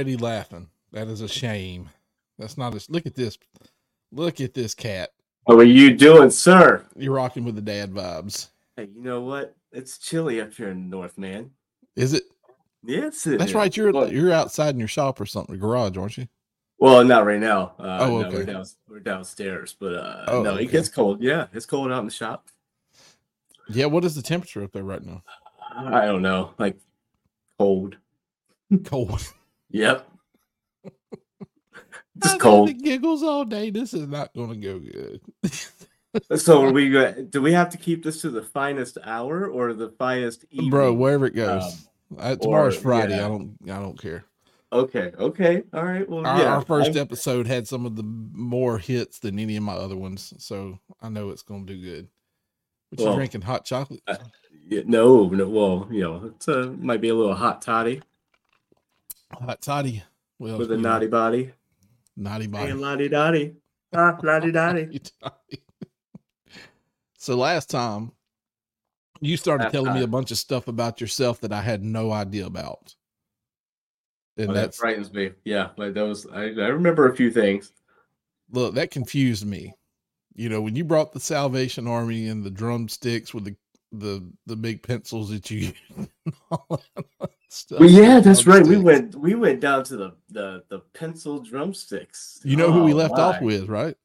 Already laughing. That is a shame. That's not a look at this. Look at this cat. How are you doing, sir? You're rocking with the dad vibes. Hey, you know what? It's chilly up here in the north, man. Is it? Yes, it That's right. You're you're outside in your shop or something, garage, aren't you? Well, not right now. Uh, Oh, no, we're, okay. down, we're downstairs, but uh, Oh, no, okay. it gets cold. Yeah, it's cold out in the shop. Yeah. What is the temperature up there right now? I don't know, like cold. Cold. Yep, I've just cold. the giggles all day. This is not going to go good. So, are we do we have to keep this to the finest hour or the finest evening? Bro, wherever it goes. Um, Uh, tomorrow's or- Friday. yeah. I don't. I don't care. Okay, okay, all right. Well, Our, yeah, our first I- episode had some of the more hits than any of my other ones, so I know it's going to do good. What you Well, drinking? Hot chocolate? uh, yeah, no, no. Well, you know, it uh, might be a little hot toddy Hot toddy. Well, with a you know, naughty body. naughty body. Hey, lottie dotty. Ah, lottie dotty. so last time you started Last telling me a bunch of stuff about yourself that I had no idea about. And Oh, that frightens me. Yeah, like those. I, I remember a few things. look, that confused me. You know, when you brought the Salvation Army and the drumsticks with the the the big pencils that you all that stuff, Well, yeah, that's right. We went we went down to the the the pencil drumsticks. You know who we Oh, left off with, right?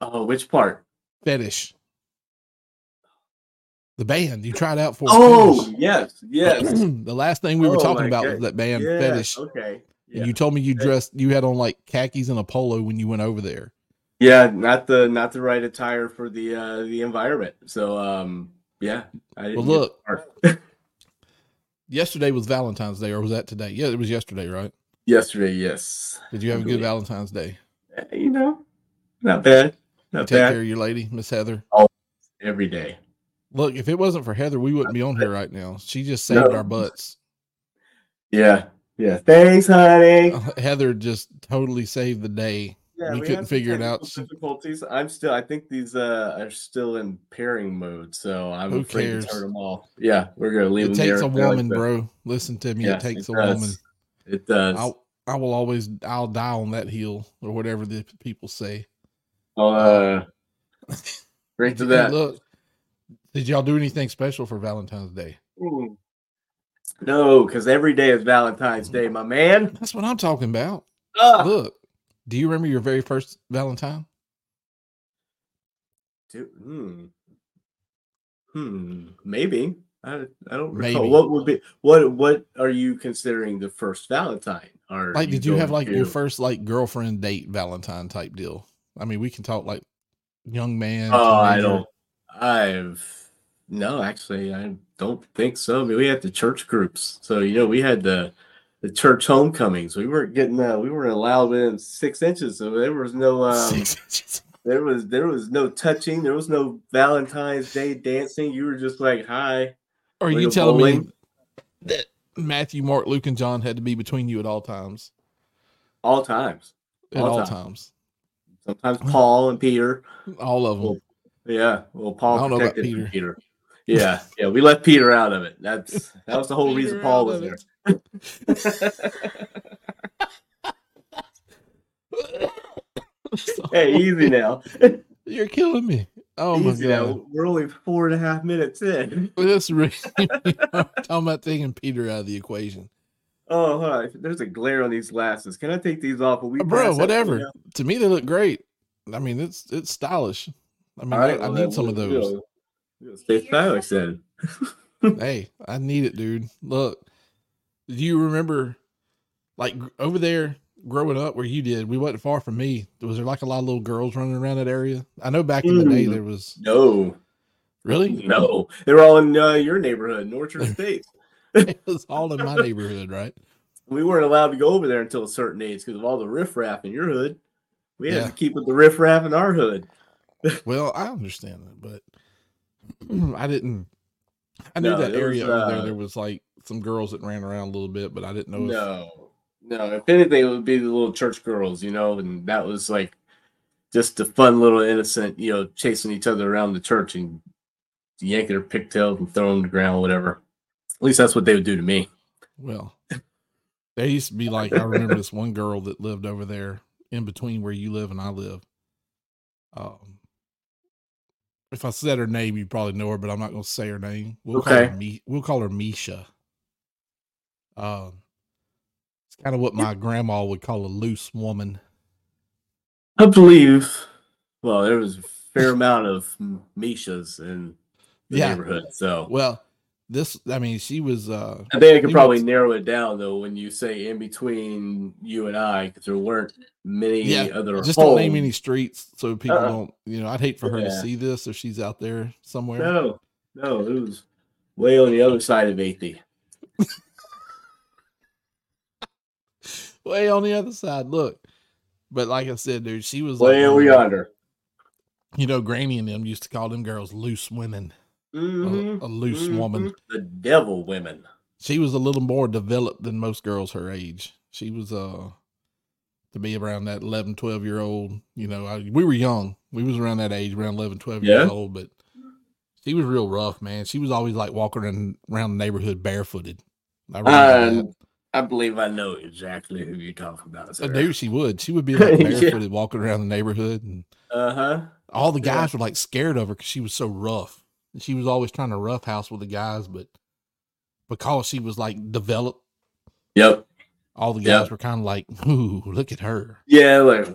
Oh, which part? Fetish. The band you tried out for. Oh, Fetish. yes, yes. the last thing we were Oh talking about God. was that band yeah, Fetish. Okay. Yeah. And you told me you dressed you had on like khakis and a polo when you went over there. yeah, not the not the right attire for the uh the environment. So um yeah. I didn't Well, look. Yesterday was Valentine's Day, or was that today? Yeah, it was yesterday, right? yesterday, yes. Did you have a good. Valentine's Day? Eh, You know, not bad. Not Take bad. care of your lady, Miss Heather. Oh, Every day. Look, if it wasn't for Heather, we wouldn't be on here right now. She just saved No. our butts. Yeah. Yeah. Thanks, honey. Heather just totally saved the day. Yeah, we had couldn't figure it out. Difficulties. I'm still. I think these uh are still in pairing mode, so I'm Who afraid cares? to turn them off. Yeah, we're gonna leave It them takes there. a They're like woman, bro. Listen to me. Yeah, it takes it a woman. It does. I'll, I will always, I'll die on that hill or whatever the people say. I'll, uh, right to that. Look, did y'all do anything special for Valentine's Day? Mm. No, because every day is Valentine's Day, my man. That's what I'm talking about. Ah. Look, do you remember your very first Valentine? Dude, hmm. Hmm. Maybe. I, I don't recall. Maybe. What would be what what are you considering the first Valentine? Are Like, did you have going like your first like girlfriend date Valentine type deal? I mean, we can talk like young man. Oh, I don't. I've no, actually, I don't think so. I mean, we had the church groups, so you know, we had the the church homecomings. We weren't getting uh, we weren't allowed within six inches, so there was no um, Six inches. there was there was no touching, there was no Valentine's Day dancing. You were just like, hi. Are you go telling me that Matthew, Mark, Luke, and John had to be between you at all times? all times. At All all times. times. Sometimes Paul and Peter. All of them. Well, Yeah, well, I Paul don't know about protected Peter. Peter. Yeah, yeah, we left Peter out of it. That's that was the whole reason Paul was of there. hey, easy now. You're killing me. Oh my god. now. We're only four and a half minutes in. That's really talking about taking Peter out of the equation. Oh, hold on. There's a glare on these glasses. Can I take these off? Will we Bro, whatever. To me, they look great. I mean, it's it's stylish. I mean, I, right, I well, need some of those. Stay stylish then. hey, I need it, dude. Look, do you remember, like over there growing up where you did? We wasn't far from me. Was there like a lot of little girls running around that area? I know back in the day Mm. there was. No, Really, no, They were all in uh, your neighborhood, Northern State. it was all in my neighborhood, right? we weren't allowed to go over there until a certain age because of all the riffraff in your hood. We had Yeah. to keep with the riffraff in our hood. Well, I understand that, but I didn't. I knew No, that area was, over there. uh, There was like some girls that ran around a little bit, but I didn't know. if- No, No, if anything, it would be the little church girls, you know, and that was like just a fun little innocent, you know, chasing each other around the church and yanking their pigtails and throwing them to the ground, whatever. At least that's what they would do to me. Well, they used to be like I remember this one girl that lived over there in between where you live and I live. Um, if I said her name, you probably know her, but I'm not going to say her name. We'll call Okay. her Mi- We'll call her Misha. Um, it's kind of what my grandma would call a loose woman. I believe, well, there was a fair amount of Mishas in the Yeah. neighborhood. So Well, this I mean, she was uh I think I could probably was- narrow it down, though, when you say in between you and I, because there weren't many Yeah, other just don't name any streets so people Uh-uh. don't. You know, I'd hate for her to see this if she's out there somewhere. No, no, it was way on the other side of 80. Way on the other side. Look, but like I said, dude, she was Way like, over um, yonder. You know, Granny and them used to call them girls loose women. A- Mhm, a, loose mhm. woman. The devil women. She was a little more developed than most girls her age. She was uh to be around that 11, 12 year old. You know, I, we were young. We was around that age, around 11, 12 years old, but she was real rough, man. She was always like walking around, the neighborhood barefooted. I Um, I believe I know exactly who you're talking about. I knew she would. She would be like Yeah. barefooted walking around the neighborhood and Uh huh. all the Yeah. guys were like scared of her because she was so rough. She was always trying to roughhouse with the guys, but because she was like developed, Yep. all the Yeah. guys were kind of like, "Ooh, look at her." Yeah. Like.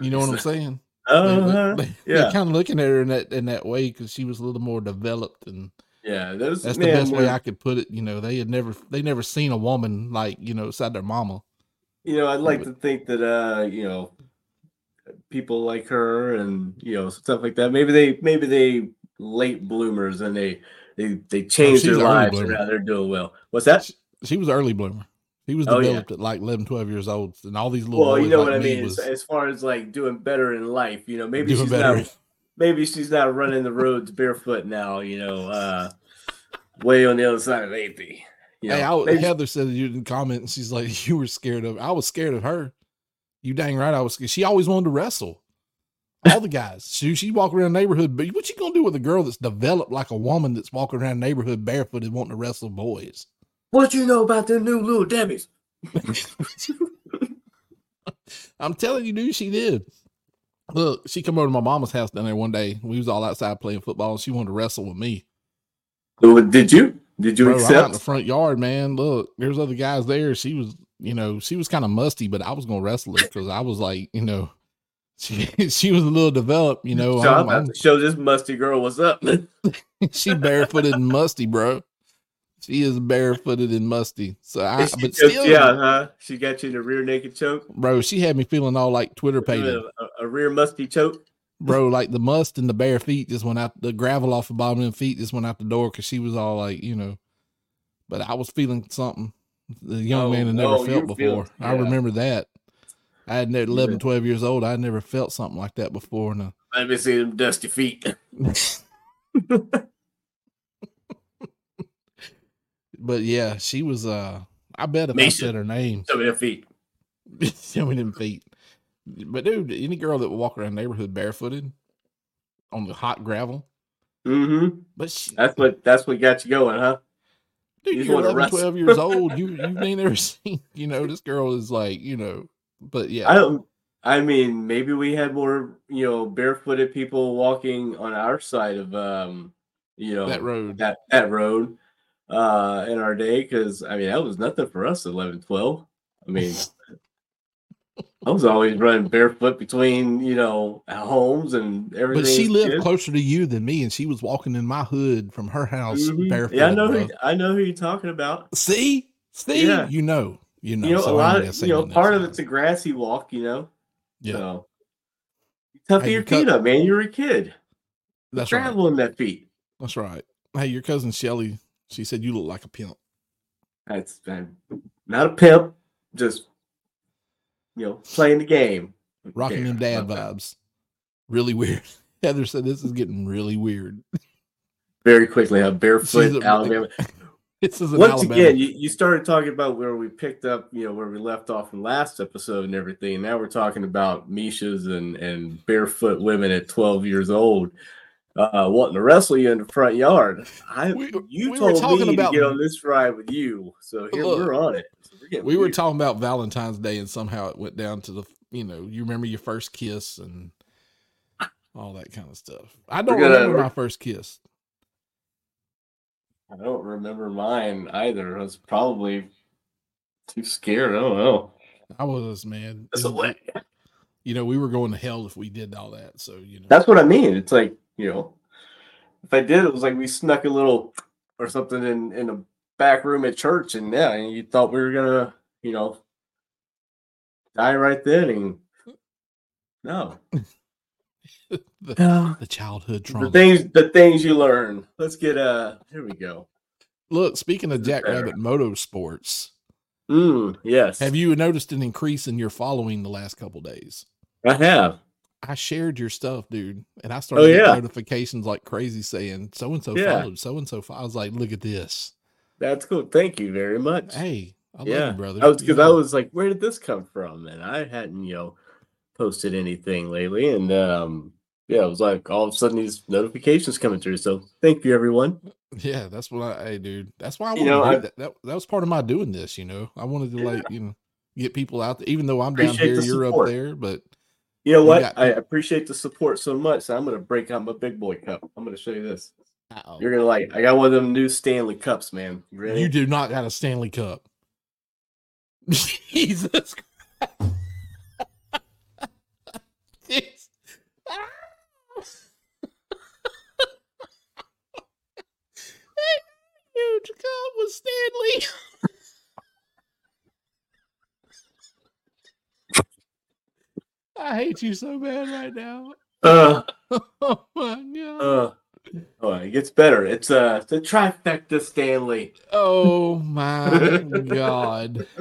You know what I'm saying? Uh-huh. they, they, yeah. kind of looking at her in that in that way because she was a little more developed, and Yeah. Those, that's man, the best way I could put it. You know, they had never they never seen a woman like you know beside their mama. You know, I'd like But- to think that uh, you know, people like her and you know stuff like that. Maybe they maybe they late bloomers and they they they change she's their lives and now they're doing well. What's that? She was early bloomer. He was Oh, yeah. developed at like 11, 12 years old, and all these little Well, you know like what I me mean. was As, as far as like doing better in life, you know, maybe she's better. not maybe she's not running the roads barefoot now. You know, uh, way on the other side of eighty. You know, hey, I, maybe- Heather said you didn't comment, and she's like, "You were scared of." I was scared of her. You dang right, I was. scared. She always wanted to wrestle. All the guys. She she walk around the neighborhood, but what you gonna do with a girl that's developed like a woman that's walking around the neighborhood barefooted wanting to wrestle boys? what you know about them new little Debbie's? I'm telling you, dude, she did. Look, she come over to my mama's house down there one day. We was all outside playing football, and she wanted to wrestle with me. Did you? Did you Bro, I'm in the front yard, man. Look, there's other guys there. She was, you know, she was kind of musty, but I was gonna wrestle her because I was like, you know, she she was a little developed, you know. So I'm I'm- about I'm- to show this musty girl what's up. she barefooted and musty, bro. She is barefooted and musty. So I, but still, out, huh? She got you in a rear naked choke, bro, she had me feeling all like Twitter a, a uh, rear musty choke. bro. Like the must and the bare feet just went out. The gravel off the bottom of them feet just went out the door because she was all like, you know. But I was feeling something the young Oh, man had never oh, felt before. feeling- I remember that. I had never, 11, Yeah. 12 years old. I had never felt something like that before. No. Let me see them dusty feet. but yeah, she was. uh I bet if I said her name, Show me them feet. show me them feet. But dude, any girl that would walk around the neighborhood barefooted on the hot gravel, Mm-hmm. but she, That's what that's what got you going, huh? dude, you you're 11, 12 years old. You you ain't never seen. You know, this girl is like, you know. But yeah, I don't. I mean, maybe we had more, you know, barefooted people walking on our side of, um, you know, that road. that that road, uh, in our day. Because I mean, that was nothing for us. at 11, 12. I mean, I was always running barefoot between, you know, homes and everything. But she lived closer to you than me, and she was walking in my hood from her house Mhm. barefoot. Yeah, I know. Who, I know who you're talking about. See, see, Yeah. you know, you know. you know, so a lot of you know, part of it's a grassy walk. You know, yeah. so you tough Hey, your feet up, man. You're a kid. That's right. Travel in that feet. That's right. Hey, your cousin Shelly, she said you look like a pimp. That's not a pimp, just you know, playing the game. Rocking Yeah, them dad vibes. Really weird. Heather said this is getting really weird. Very quickly, how barefoot a- Alabama. This is Once Alabama. again, you, you started talking about where we picked up, you know, where we left off from last episode and everything. And now we're talking about Mishas and, and barefoot women at 12 years old uh, wanting to wrestle you in the front yard. I We- you we were told talking me about- to get on this ride with you, so here Look, we're on it. So we're getting we were talking about Valentine's Day, and somehow it went down to the you know you remember your first kiss and all that kind of stuff. I don't gonna- remember my first kiss. I don't remember mine either. I was probably too scared. I don't know. I was man. That's a way. You know, we were going to hell if we did all that. So you know, That's what I mean. It's like, you know, if I did, it was like we snuck a little or something in in a back room at church, and yeah, and you thought we were gonna, you know, die right then, and no, the, the childhood the things the things you learn. Let's get uh, here we go. Look, speaking of This is better. Jackrabbit Motorsports, Mm, yes, have you noticed an increase in your following the last couple days? I have. I shared your stuff, dude, and I started Oh, getting yeah. notifications like crazy saying so and so followed, so and so. I was like, look at this. That's cool. Thank you very much. Hey, I love yeah, you, brother. I was You because I was like, where did this come from? And I hadn't, you know, posted anything lately, and um, yeah, it was like all of a sudden these notifications coming through. So thank you, everyone. yeah, that's what I, hey, dude. That's why I You wanted know, to do I- that, that. That was part of my doing this. You know, I wanted to Yeah. like you know get people out there, even though I'm down here, you're up there, but You know You what? got- I appreciate the support so much. So I'm gonna break out my big boy cup. I'm gonna show you this. Uh-oh. You're gonna like. I got one of them new Stanley cups, man. You ready? you do not got a Stanley Cup. Jesus. Huge cup with Stanley. I hate you so bad right now. Uh, Oh my god. uh. Oh, it gets better. It's a uh the trifecta Stanley. Oh my god.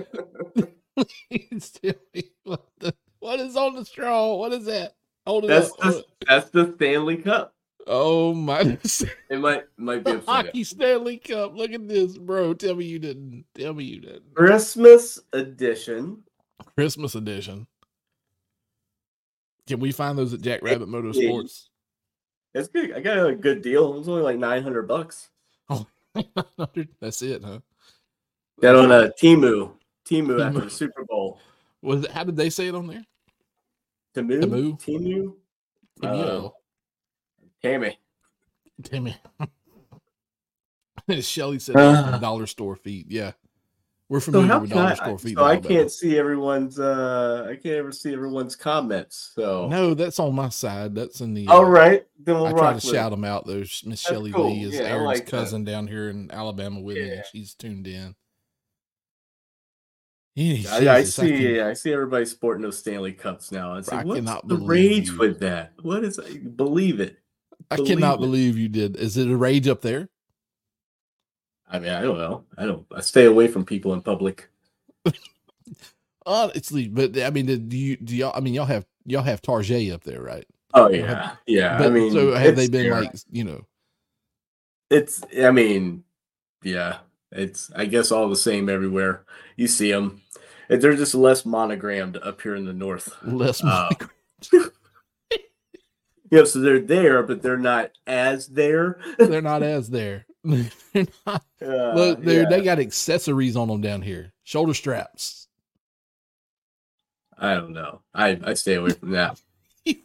What, the, what is on the straw? What is that? Hold it That's up. the that's the Stanley Cup. Oh my It might might be the upside down. hockey Stanley Cup. Look at this, bro. Tell me you didn't. Tell me you didn't. Christmas edition. Christmas edition. Can we find those at Jack Rabbit Motorsports? It's good. I got a good deal. It was only like nine hundred bucks. Oh, That's it, huh? Got on a Timu. Timu after the Super Bowl. Was it, how did they say it on there? Timu. Temu? Timu. Timio. Tammy. Timmy. Shelly said that's the Ah. dollar store feet. Yeah. We're So familiar how with I? dollar I- store feet. So I Alabama. can't see everyone's. uh I can't ever see everyone's comments. So No, that's on my side. That's in the. all uh, right, then we'll I try to with shout them out. There's Miss Shelly cool. Lee is Yeah, Aaron's like that. cousin down here in Alabama with me. Yeah. She's tuned in. Yeah, I, I see. can- I see everybody sporting those Stanley Cups now. It's I like, what's cannot the rage you. with that? What is? Believe it. I believe cannot it. believe you did. Is it a rage up there? I mean, I don't know. I don't. I stay away from people in public. Honestly, but I mean, do you do y'all? I mean, y'all have y'all have Tarjay up there, right? Oh Yeah. yeah, yeah. But I mean, so have they been like you know? It's. I mean, yeah. It's. I guess all the same everywhere. You see them. They're just less monogrammed up here in the north. less Uh. Yeah, so they're there, but they're not as there. They're not as there. They're not- Uh, Look, yeah. they got accessories on them down here. Shoulder straps. I don't know. I I stay away from that.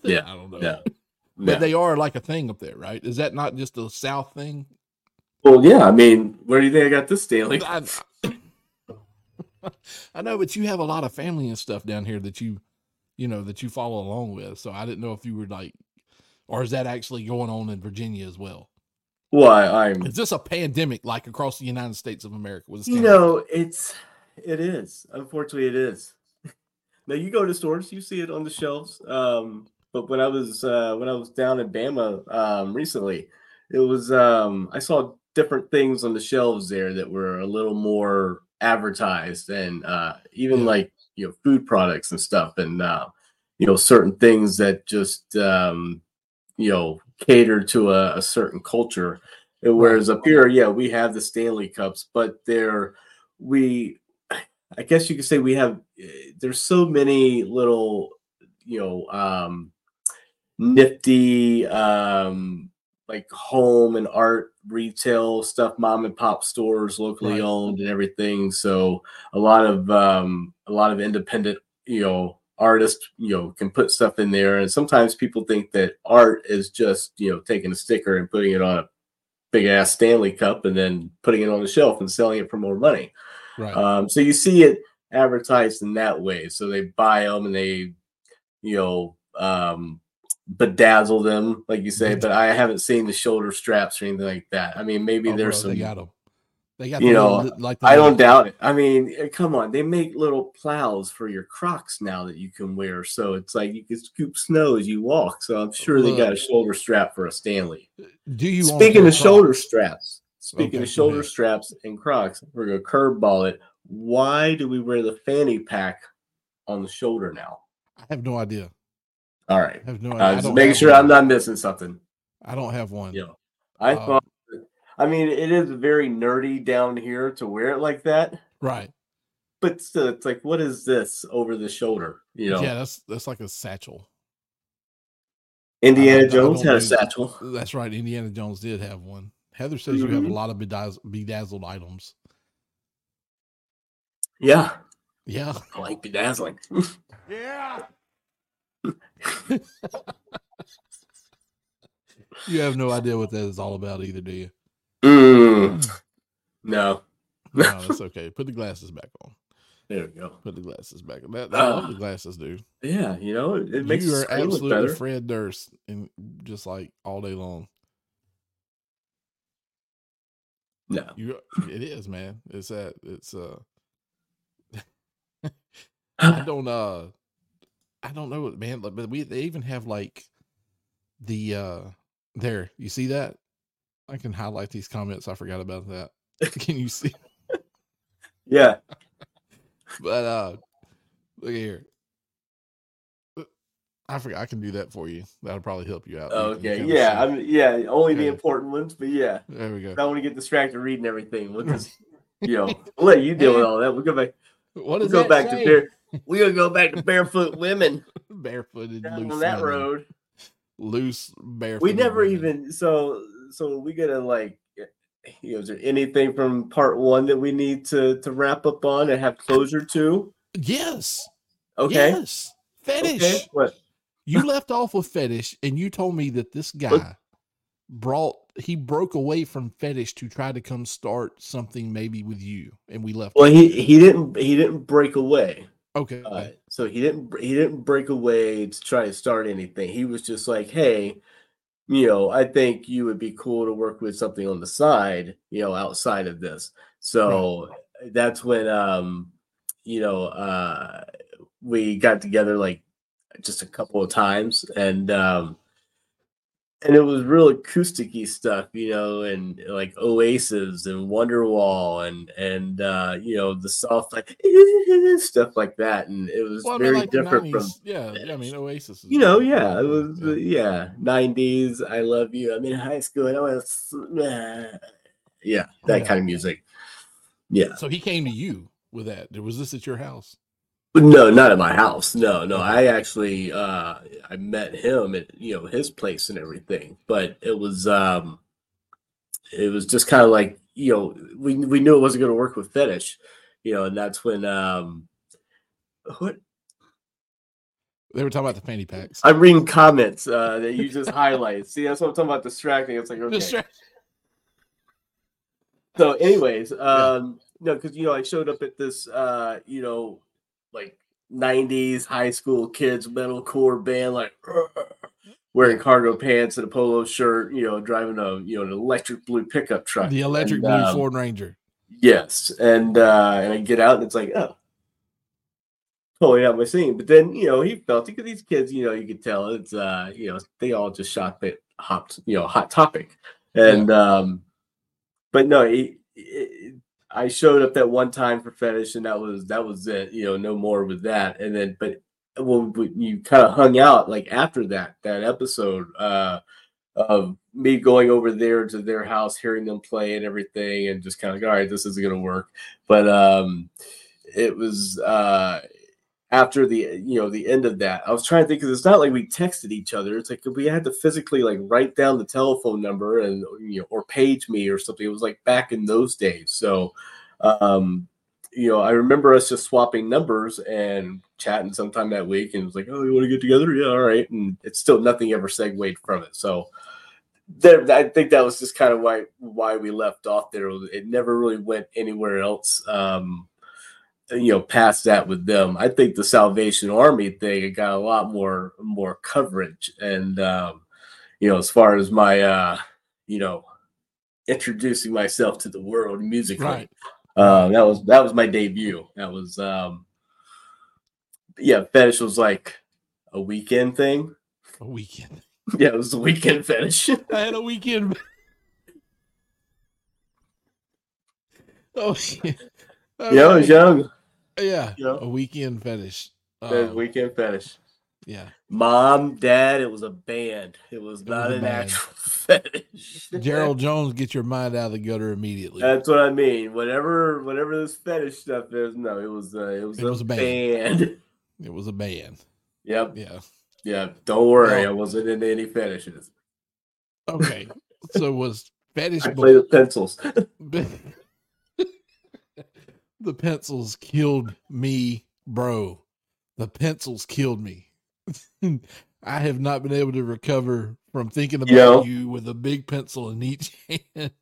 Yeah, I don't know. Yeah. But Yeah. they are like a thing up there, right? Is that not just a South thing? Well, yeah. I mean, where do you think I got this Stanley? I, I know, but you have a lot of family and stuff down here that you, you know, that you follow along with. So I didn't know if you were like, or is that actually going on in Virginia as well? Why I'm Is this a pandemic like across the United States of America? With You know, it's it is. Unfortunately, it is. now you go to stores, you see it on the shelves. Um, but when I was uh, when I was down in Bama um, recently, it was um, I saw different things on the shelves there that were a little more advertised, and uh, even Yeah. like you know food products and stuff, and uh, you know certain things that just um, you know cater to a, a certain culture. Whereas up here, yeah, we have the Stanley Cups, but they're we I guess you could say we have eh, there's so many little, you know, um nifty um like home and art retail stuff, mom and pop stores, locally Right. owned and everything. So a lot of um a lot of independent, you know, artists, you know, can put stuff in there. And sometimes people think that art is just, you know, taking a sticker and putting it on a big ass Stanley cup and then putting it on the shelf and selling it for more money. Right. Um, so you see it advertised in that way. So they buy them and they, you know, um, bedazzle them, like you say. But I haven't seen the shoulder straps or anything like that. I mean, maybe Oh, there's bro, some. They got them. They got you the know, little- like the I don't doubt it. I mean, eh, come on, they make little plows for your Crocs now that you can wear. So it's like you can scoop snow as you walk. So I'm sure they got a shoulder strap for a Stanley. Do you Speaking of shoulder Crocs? straps, speaking Okay, of shoulder ahead. straps and Crocs, we're gonna curveball it. Why do we wear the fanny pack on the shoulder now? I have no idea. All right, I have no idea. uh, just making sure one. I'm not missing something. I don't have one. Know, I Um, thought. I mean, it is very nerdy down here to wear it like that, Right. but still, it's like, what is this over the shoulder? You know, Yeah, that's that's like a satchel. Indiana I don't- I Jones had a satchel. That's right. Indiana Jones did have one. Heather says you have a Mhm. lot of bedazz- bedazzled items. Yeah, Yeah. I like bedazzling. Yeah. You have no idea what that is all about either, do you? Mm. No, No, that's okay. Put the glasses back on. there we go. Put the glasses back on. That, I love the Ah. glasses, dude. Yeah, you know, it, it makes you are absolutely. Fred Durst, and just like all day long. No, You, it is, man. It's that. It's uh. I don't uh I don't know man but we they even have like the uh there you see that I can highlight these comments I forgot about that can you see yeah, but uh look here Uh, I forgot I can do that for you that'll probably help you out You can okay, kinda yeah. I mean, yeah, only the important ones, but yeah, there we go. I don't want to get distracted reading everything. We'll just, you know, we'll let you deal with all that. We'll go back. what We'll is go back to bare. We're gonna go back to barefoot women barefooted down loose on that women. road. loose barefoot We never even so so we gotta like. You know, is there anything from part one that we need to to wrap up on and have closure to? yes Okay. yes fetish Okay. What? You left off with fetish, and you told me that this guy brought he broke away from fetish to try to come start something maybe with you, and we left. Well, he he didn't he didn't break away. okay, Uh, so he didn't he didn't break away to try to start anything. He was just like, hey, you know, I think you would be cool to work with something on the side, you know, outside of this. So that's when um, you know, uh we got together like just a couple of times and um and it was real acousticy stuff, you know, and like Oasis and Wonderwall and and uh, you know the soft like stuff like that, and it was well, I mean, very like different from yeah, yeah. I mean, Oasis. Is you know, yeah, it was yeah. uh, yeah, nineties. I love you. I'm in high school. And I was, yeah, that Yeah. kind of music. Yeah, So he came to you with that. Was this at your house? No, not at my house. No, no. I actually uh I met him at you know his place and everything. But it was um it was just kind of like, you know, we we knew it wasn't gonna work with fetish, you know, and that's when um what They were talking about the fanny packs. I'm reading comments uh that you just highlight. See, that's what I'm talking about distracting. It's like okay. Distra- so anyways um no because you know i showed up at this uh you know like 90s high school kids metalcore band like wearing cargo pants and a polo shirt you know driving a you know an electric blue pickup truck. The electric And, blue um, Ford Ranger. yes. And uh and i get out and it's like oh totally not my scene. But then you know he felt it because these kids you know you could tell it's uh you know they all just shot that hot you know hot topic. And um but no he- i showed up that one time for fetish and that was that was it you know no more with that and then but well you kind of hung out like after that that episode uh of me going over there to their house, hearing them play and everything, and just kind of, all right, this isn't to work. But um, it was uh, after the you know the end of that. I was trying to think because it's not like we texted each other. It's like we had to physically like write down the telephone number and you know or page me or something. It was like back in those days. So um, you know, I remember us just swapping numbers and chatting sometime that week, and it was like, "Oh, you want to get together? Yeah, all right." And it's still nothing ever segued from it. So, there, I think that was just kind of why why we left off there. It never really went anywhere else. Um, you know, past that with them, I think the Salvation Army thing got a lot more more coverage, and um, you know, as far as my uh, you know, introducing myself to the world musically. Right. Um, that was that was my debut. That was um, yeah, fetish was like a weekend thing. A weekend. Yeah, it was a weekend fetish. I had a weekend. Oh, yeah. yeah, I was young. Yeah, Yeah. a weekend fetish. Um, weekend fetish. yeah, Mom, dad, it was a band. It was was not a an actual fetish. Gerald Jones, get your mind out of the gutter immediately. That's what I mean. Whatever, whatever this fetish stuff is, no, it was uh, it was, It a, was a band. band. it was a band. Yep, Yeah. yeah. Don't worry, I wasn't into any fetishes. Okay. so was fetish I play the pencils. the pencils killed me, bro. The pencils killed me. I have not been able to recover from thinking about Yo. you with a big pencil in each hand,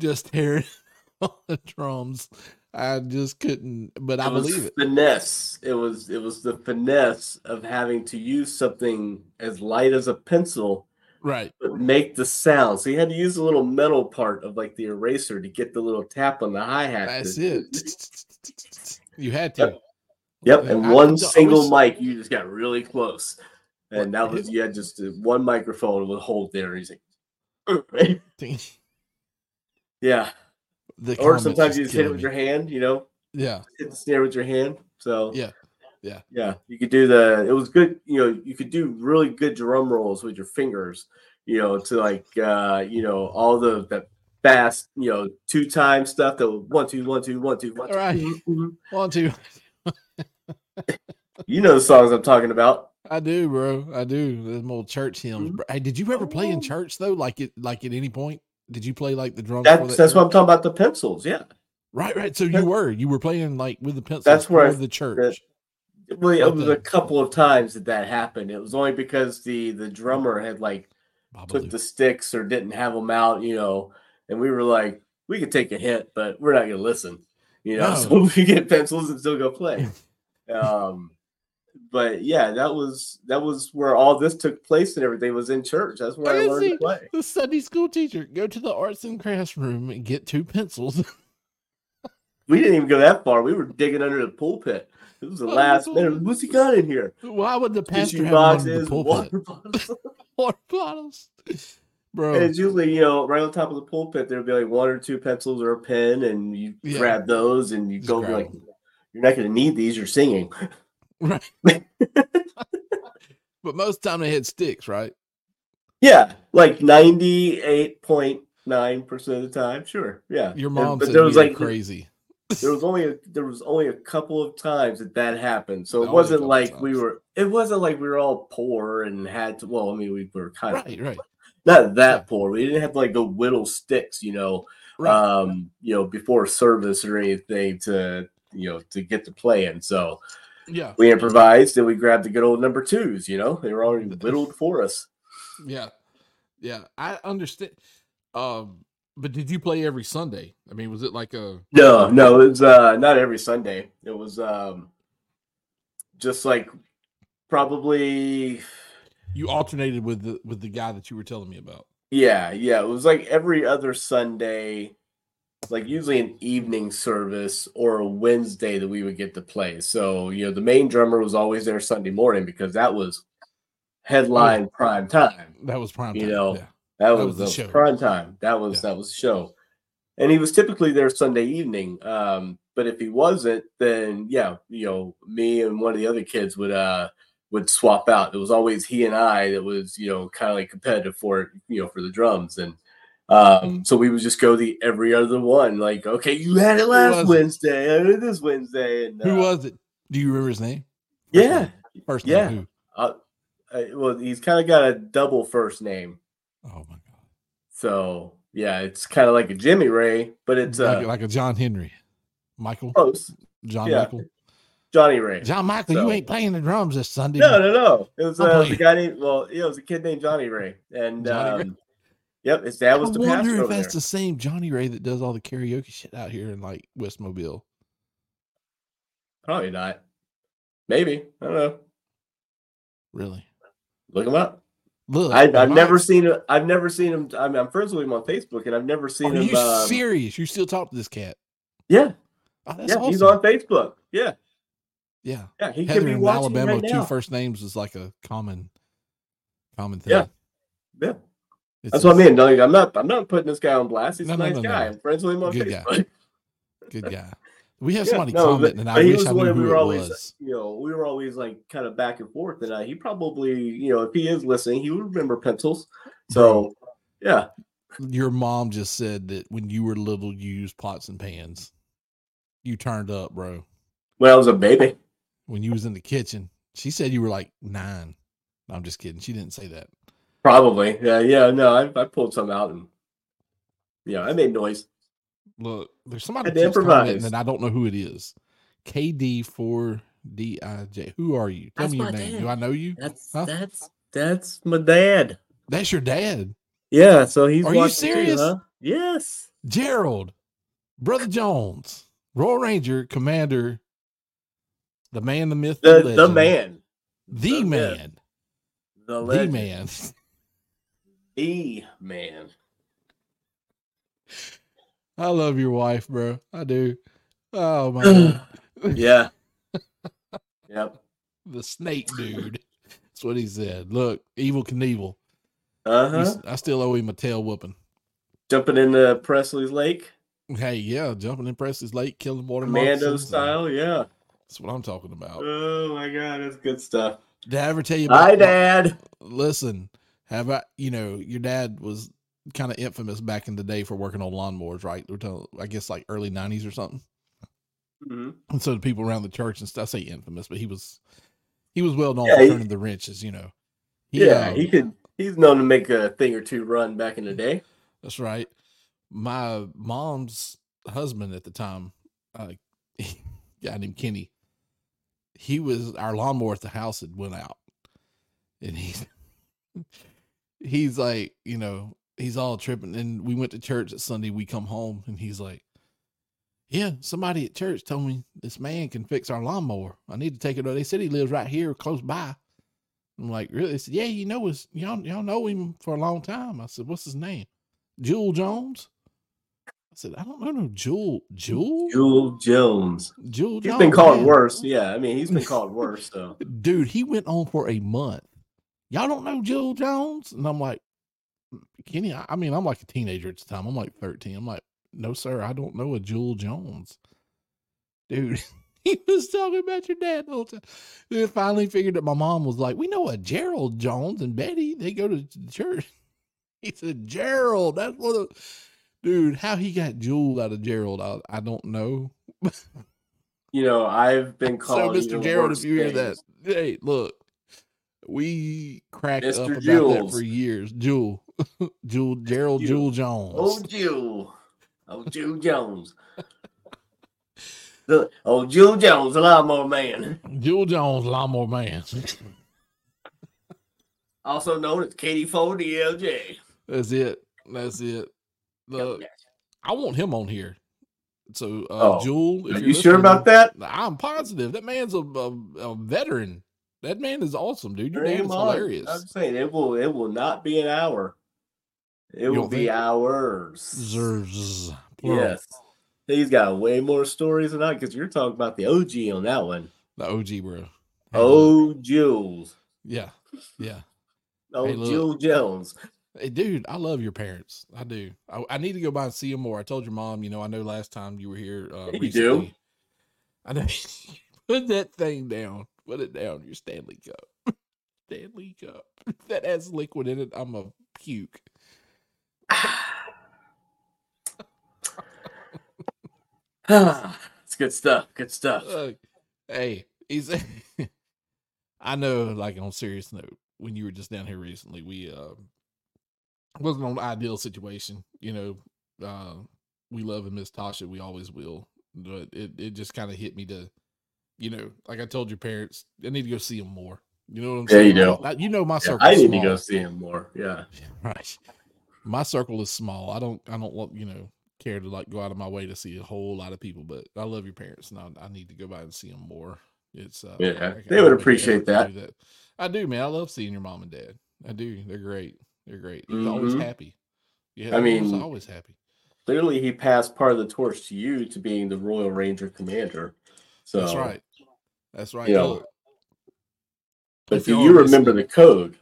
just tearing on the drums. I just couldn't, but I It was believe it. Finesse. It was it was the finesse of having to use something as light as a pencil, Right. but make the sound. So you had to use a little metal part of like the eraser to get the little tap on the hi hat. That's it. You had to. Yep, and I- one single mic, you just got really close, and that was you had just uh, one microphone would hold there. He's like, yeah, The or sometimes you just just hit it with me. your hand. You know, Yeah. hit the snare with your hand. So Yeah, yeah. yeah. You could do the. It was good. You know, you could do really good drum rolls with your fingers. You know, to like uh, you know all the the fast you know two time stuff that was one two one two one two one two. Right. Mhm. One, two. You know the songs I'm talking about. I do, bro. I do. Them old church hymns. Mhm. Hey, did you ever play in Oh. church though? Like it, like at any point, did you play like the drums? That's that that's what I'm talking about. The pencils. Yeah. Right, right. So you were, you were playing like with the pencils. That's where I- the church. Well, it was a couple of times that that happened. It was only because the the drummer had like took Babalu. the sticks or didn't have them out, you know, and we were like, we could take a hit, but we're not going to listen, you know. No. So we get pencils and still go play. um, but yeah, that was that was where all this took place and everything was in church. That's where I I learned to play. The Sunday school teacher go to the arts and crafts room and get two pencils. We didn't even go that far. We were digging under the pulpit. It was the last minute. What's he got in here? Why would the pastor Tissue have boxes, water bottles. Water bottles, bro. And it's usually, you know, right on top of the pulpit, there'd be like one or two pencils or a pen, and you Yeah. grab those and you Just go like, you're not going to need these. You're singing. Right. but most of the time they had sticks, right? Yeah, like ninety eight point nine percent of the time. Sure, yeah. Your And- mom but said there you was were like crazy. There was only a, there was only a couple of times that that happened. So it Only wasn't like we were. It wasn't like we were all poor and had to. Well, I mean, we were kind of Right, right, not that Yeah. poor. We didn't have to like go whittle sticks, you know. right. um, you know, before service or anything to, you know, to get to play. playing. So yeah, we improvised and we grabbed the good old number twos, you know, they were already whittled for us. yeah, yeah. I understand. Um, but did you play every Sunday? I mean, was it like a No, no, it was uh not every Sunday. It was um just like probably you alternated with the with the guy that you were telling me about? yeah, yeah, it was like every other Sunday, like usually an evening service or a Wednesday that we would get to play. So, you know, the main drummer was always there Sunday morning because that was headline prime time. That was prime You time. know, yeah. That That was, was the the prime time. That was Yeah. that was the show. And he was typically there Sunday evening. Um, but if he wasn't, then yeah, you know, me and one of the other kids would uh would swap out. It was always he and I that was, you know, kind of like competitive for you know, for the drums. And um, so we would just go the every other one. Like, okay, you had it last was it? Wednesday, I it this Wednesday, and Who uh, was it? Do you remember his name? yeah, First Yeah. name. uh, uh, well, he's kind of got a double first name, Who? Oh my god. so yeah, it's kind of like a Jimmy Ray, but it's like, uh, like a John Henry. Michael. close. John yeah. Michael. Johnny Ray. John Michael, So- you ain't playing the drums this Sunday. No, no, no. It was uh, playing. guy named well, yeah, it was a kid named Johnny Ray, and Johnny um, yep, his dad was I the wonder pastor if that's there. the same Johnny Ray that does all the karaoke shit out here in like West Mobile. Probably not. Maybe I don't know. Really? Look him up. Look, I, I've Mike's- never seen him. I've never seen him. I'm, I'm friends with him on Facebook, and I've never Are seen him. Are you um, serious? You still talk to this cat? yeah, Oh, yeah, awesome. he's on Facebook. Yeah, yeah. yeah, he Heather could be in watching Alabama, right two first names is like a common, common thing. Yeah. Yeah, It's that's what I mean. I'm not. I'm not putting this guy on blast. He's No, a nice no, no. guy. I'm friends with him on Good guy. Facebook. Good guy. We have Yeah, somebody no, commenting, and I he wish was I knew that we were it always, was. you know, we were always like kind of back and forth, and uh, he probably, you know, if he is listening, he would remember pencils. So, yeah, Your mom just said that when you were little, you used pots and pans. You turned up, bro. when I was a baby, When you was in the kitchen, she said you were like nine. No, I'm just kidding. She didn't say that. probably, yeah, yeah. No, I, I pulled some out, and yeah, I made noise. Look, there's somebody Had to improvise. and I don't know who it is. KD4DIJ. Who are you? Tell That's me your name. dad. Do I know you? That's Huh? that's that's my dad. That's your dad, Yeah, so he's. Are you watching too, serious? huh? Yes. Gerald, Brother Jones, Royal Ranger, Commander, the man, the myth, The the, the man, the the man, the the legend, man. the man. I love your wife, bro. I do. Oh my god, Yeah. yep. the snake dude. That's what he said. Look, Evel Knievel. Uh He's- huh. I still owe him a tail whooping. Jumping into Presley's Lake, Hey, yeah, jumping in Presley's Lake, killing water Commando and style. Yeah. That's what I'm talking about. Oh my god, that's good stuff. Did I ever tell you Hi, my- Dad. Listen, have I? You know, your dad was kind of infamous back in the day for working on lawnmowers, right? We're talking, I guess, like early '90s or something. Mhm. And so the people around the church and stuff I say infamous, but he was he was well known Yeah, for he- turning the wrenches. You know. He, Yeah, um, he could. He's known to make a thing or two run back in the day. That's right. My mom's husband at the time, uh, guy named Kenny, he was our lawnmower at the house had went out, and he's he's like, you know, he's all tripping. And we went to church at Sunday. We come home, and he's like, "Yeah, somebody at church told me this man can fix our lawnmower. I need to take it. over. They said he lives right here, close by." I'm like, "Really?" They said, "Yeah, you know us. Y'all y'all know him for a long time." I said, "What's his name?" Jewel Jones. I said, I don't know no Jewel. Jewel? Jewel Jones. Jewel He's Jones. been called man. worse. Yeah, I mean, he's been called worse. So Dude, he went on for a month. Y'all don't know Jewel Jones? And I'm like, Kenny, I I mean, I'm like a teenager at the time. I'm like 13. I'm like, no, sir, I don't know a Jewel Jones. Dude, he was talking about your dad the whole time. Then finally figured that my mom was like, we know a Gerald Jones and Betty. They go to church. He said, Gerald, that's what a dude, how he got Jewel out of Gerald, I, I don't know. you know, I've been calling. So, called. Mr. Gerald, if you hear that, hey, look, we cracked Mr. up about that for years. Jewel, Jewel, Gerald, Jewel. Jewel Jones. Oh, Jewel. Oh, Jewel Jones. The, oh, Jewel Jones, the lawnmower man, Jewel Jones, a lawnmower man. also known as Katie Ford DLJ. That's it. That's it. Look. I want him on here. So, uh, Oh, Jewel, if Are you're sure about that? I'm positive. That man's a, a, a veteran. That man is awesome, dude. Your is hilarious. I'm saying it will. It will not be an hour. It will be hours. Plural. Yes. He's got way more stories than I because you're talking about the OG on that one. The OG, bro. Oh, Jules. yeah. Yeah. Oh, Hey. Jill Jones. Hey, dude, I love your parents. I do. I, I need to go by and see them more. I told your mom, you know, I know last time you were here. Uh, you do. I know. Put that thing down. Put it down. Your Stanley Cup. Stanley cup that has liquid in it, I'm a puke. it's good stuff. Good stuff. Look, hey, he's. I know, like on serious note, when you were just down here recently, we uh, wasn't an ideal situation. You know, uh, we love and miss Tasha. We always will. But it, it just kind of hit me to, you know, like I told your parents, I need to go see them more. You know what I'm Yeah, saying? you do. I- you know my Yeah, circle. I need to go see him more. Yeah. Right. My circle is small. I don't. I don't want you know care to like go out of my way to see a whole lot of people. But I love your parents, and I, I need to go by and see them more. It's uh, Yeah, I they would appreciate that. do I do, man. I love seeing your mom and dad. I do. They're great. They're great. He's always Mhm. happy. Yeah, I he's mean, always happy. Clearly, he passed part of the torch to you to being the Royal Ranger commander. So That's right. That's right. you know, But if do you remember the code?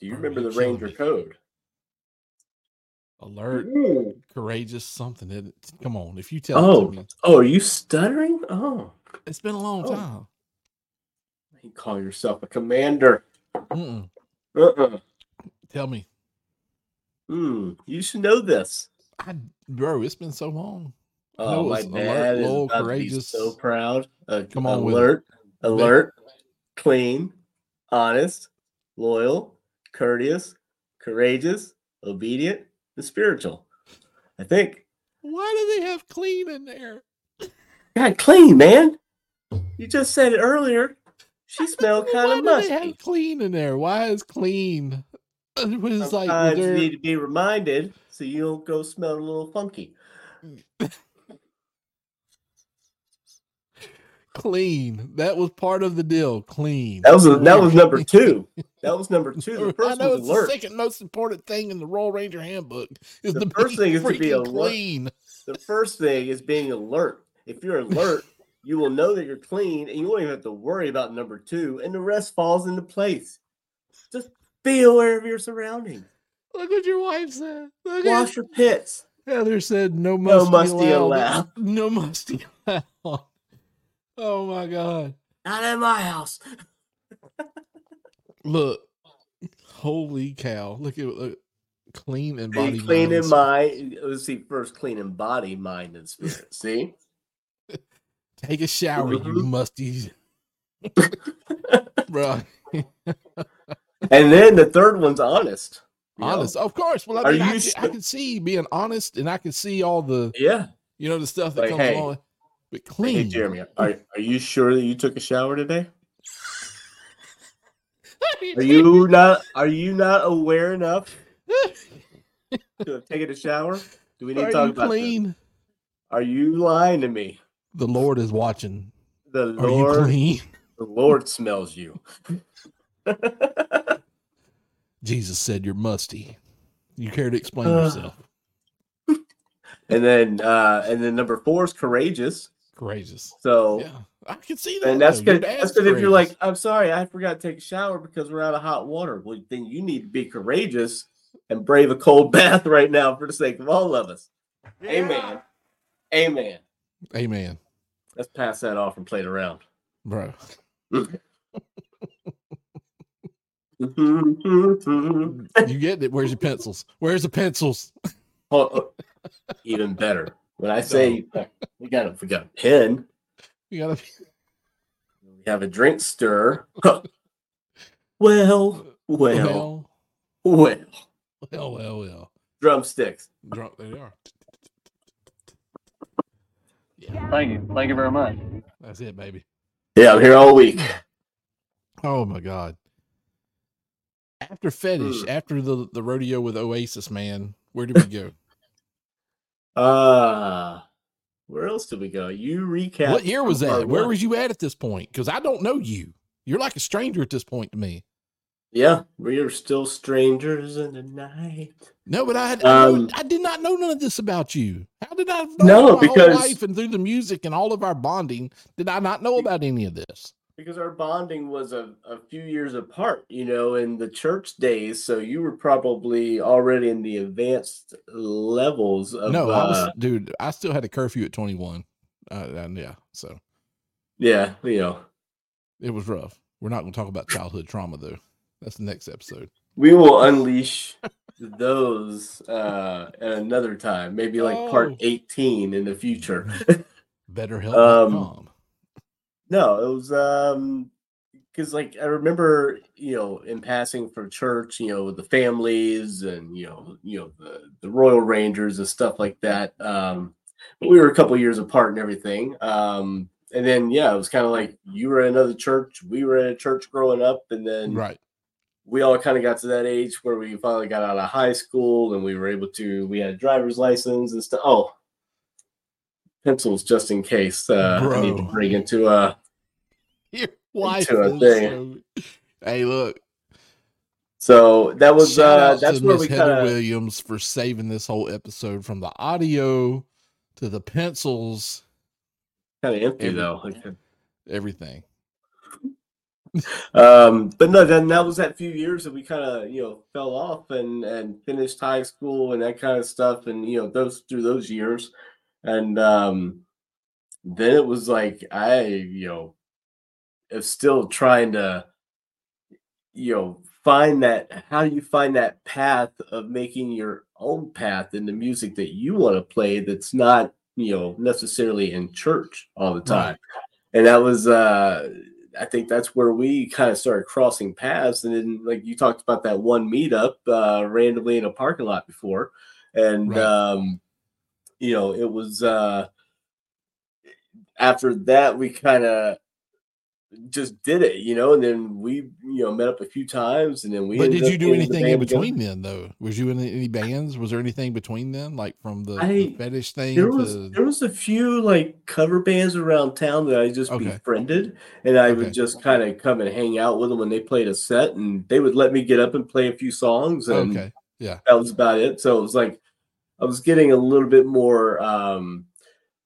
Do you remember the Ranger me. code? alert, Ooh. courageous, something. It? Come on, if you tell it Oh, to me, oh, are you stuttering? Oh, it's been a long Oh. time. you call yourself a commander? Mm-mm. Uh-uh. Tell me, Hmm, you should know this. I bro, it's been so long. Oh, my alert, dad is about to be courageous. so proud. Uh, Come on alert, alert, clean, honest, loyal, courteous, courageous, obedient, and spiritual. I think. Why do they have clean in there? God, clean, man. You just said it earlier. She smelled kind Why of do they musty. have clean in there? Why is clean? It was like was Sometimes you need to be reminded so you don't go smell a little funky. Clean. That was part of the deal. Clean. That was a, that was number two. That was number two. The I know was it's alert. the second most important thing in the Royal Ranger handbook is The the, first thing is to be alert. clean. The first thing is being alert. If you're alert, you will know that you're clean and you won't even have to worry about number two, and the rest falls into place. Just be aware of your surroundings. Look what your wife said. Look Wash at your pits. Heather said no No musty, musty allowed. allowed. No musty allowed. Oh my god. Not in my house. Look. Holy cow. Look at look. clean and body. clean in and mind. Let's see, first clean in body, mind, and spirit. See? Take a shower, you Mhm. musty. Bro. And then the third one's honest. you know? Honest. Of course. Well, I mean, I, you can, I can see being honest and I can see all the, Yeah. you know, the stuff that Like, comes hey, along. But clean. Hey, Jeremy, are, are you sure that you took a shower today? Are you not are you not aware enough to have taken a shower? Do we need Are to talk about this? clean? Are you lying to me? The Lord is watching. The Lord, Are you clean? the Lord smells you. Jesus said you're musty. You care to explain Uh, yourself? and then uh and then number four is courageous. Courageous. So Yeah, I can see that. and that's though. Your good. That's dad's if you're like. I'm sorry, I forgot to take a shower because we're out of hot water. Well, then you need to be courageous and brave a cold bath right now for the sake of all of us. Amen. Amen. Amen, Let's pass that off and play it around. bro. You get it? Where's your pencils? Where's the pencils? oh, even better. When I say we got a we got a pen, we got a we have a drink stir. well, well, Well, well. well, well, well. Drumsticks. Drunk. There they are. Yeah, Thank you. Thank you very much. that's it, baby. Yeah, I'm here all week. Oh my god. After fetish, Mm. after the the rodeo with Oasis, man, where did we go? Uh where else did we go? You recap. what year was that? Where one. was you at at this point? Because I don't know you. You're like a stranger at this point to me. Yeah, we are still strangers in the night. No, but I had, I, Um, I did not know none of this about you. How did I know No, my whole because- life and through the music and all of our bonding did I not know about any of this? Because our bonding was a, a few years apart, you know, in the church days. So you were probably already in the advanced levels of no, I was, uh, dude. I still had a curfew at 21. Uh, and yeah, so yeah, you know. it was rough. We're not going to talk about childhood trauma though. That's the next episode. We will unleash those uh at another time, maybe like part Oh. 18 in the future. BetterHelp.com. No, it was um because like I remember, you know, in passing from church, you know, the families and you know, you know, the, the Royal Rangers and stuff like that. Um but we were a couple years apart and everything. Um and then yeah, it was kind of like you were in another church, we were in a church growing up, and then right. we all kind of got to that age where we finally got out of high school and we were able to we had a driver's license and stuff. Oh, pencils just in case uh, I need to bring into uh Your wife Into a thing. so- Hey, look. so that was shout uh that's where Miss we kind of Williams for saving this whole episode from the audio to the pencils, kind of empty every- though. Like, everything. um but no then that was that few years that we kind of you know fell off and and finished high school and that kind of stuff and you know those through those years and um then it was like i you know am still trying to you know find that how do you find that path of making your own path in the music that you want to play that's not you know necessarily in church all the time and that was uh I think that's where we kind of started crossing paths. And then, like you talked about that one meetup uh, randomly in a parking lot before, and Right. um, you know, it was uh, after that we kind of just did it, you know. And then we, you know, met up a few times, and then we. But did you do anything in together. between then, though? Was you in any bands? Was there anything between then, like from the, the fetish thing There was to? there was a few like cover bands around town that I just Okay. befriended, and I Okay. would just kind of come and hang out with them when they played a set, and they would let me get up and play a few songs, and Okay, yeah, that was about it. So it was like I was getting a little bit more um,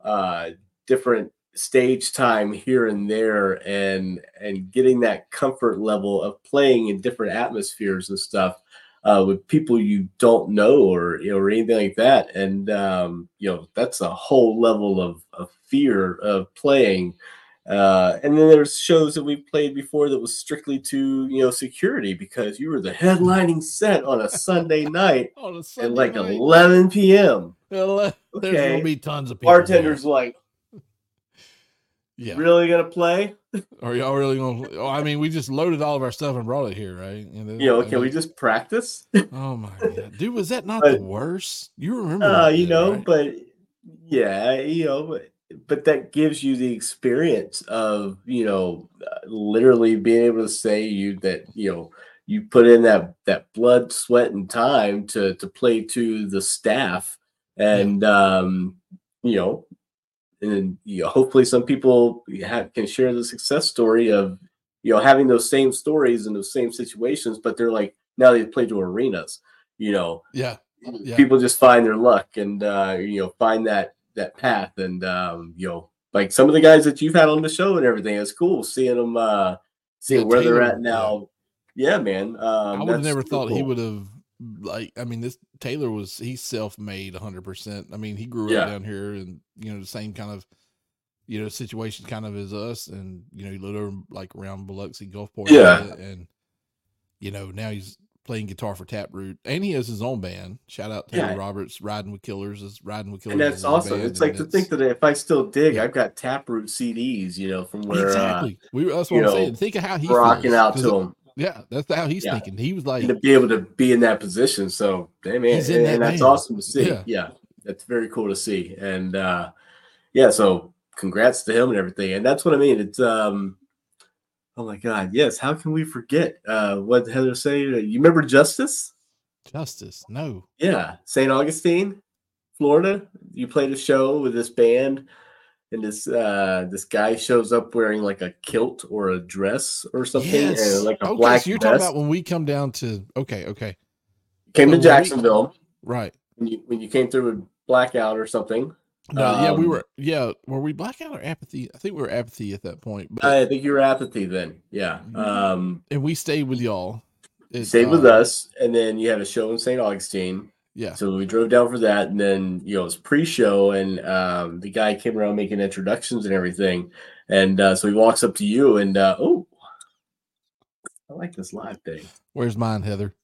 uh, different stage time here and there, and and getting that comfort level of playing in different atmospheres and stuff uh, with people you don't know or you know or anything like that. And um, you know that's a whole level of, of fear of playing. Uh, and then there's shows that we've played before that was strictly to you know security because you were the headlining set on a Sunday night on a at like night. 11 p.m. There's Okay. gonna be tons of people. there. Bartender's like, yeah. really gonna play? Are y'all really gonna? Oh, I mean, we just loaded all of our stuff and brought it here, right? You know, I can we mean- just practice? Oh my god, dude, was that not But- the worst? You remember? Uh, that you know, right? but yeah, you know, but, but that gives you the experience of you know, literally being able to say you that you know you put in that that blood, sweat, and time to to play to the staff, and um, you know, and you know, hopefully some people have, can share the success story of you know having those same stories and those same situations, but they're like now they play to arenas, you know, yeah, Yeah. people just find their luck and uh you know find that that path and um you know like some of the guys that you've had on the show and everything it's cool seeing them uh seeing Yeah, where they're at now yeah, man um I would have never thought he would have. Like, I mean, this Taylor was he's self made 100. percent I mean, he grew Yeah. up down here, and you know the same kind of you know situation kind of as us, and you know he lived over like around Biloxi Gulfport, Yeah. and you know now he's playing guitar for Taproot, and he has his own band. Shout out Taylor Yeah. Roberts, riding with Killers is riding with Killers, and that's awesome band, it's like to think that if i still dig Yeah. i've got taproot cds you know from where exactly. we that's what I'm know, saying. Think of how he's uh rocking feels, out to them Yeah, that's how he's Yeah. thinking. He was like, and to be able to be in that position so damn man, and, that and that's awesome to see Yeah. yeah. that's very cool to see and uh yeah so congrats to him and everything and that's what i mean it's um oh my god yes how can we forget uh what heather say you remember justice Justice. No. yeah st augustine florida you played a show with this band and this uh this guy shows up wearing like a kilt or a dress or something Yes. and like a okay, black so you're vest. talking about when we come down to okay, okay. came so to when we- jacksonville Right. when you when you came through with blackout or something. No, yeah, we Um, were yeah, were we blackout or apathy? I think we were apathy at that point. But I think you were apathy then. Yeah. Mhm. Um and we stayed with y'all. It, stayed with uh, us and then you had a show in St. Augustine. Yeah. So we drove down for that and then you know it was pre-show and um the guy came around making introductions and everything. And uh so he walks up to you and uh oh I like this live thing. Where's mine, Heather?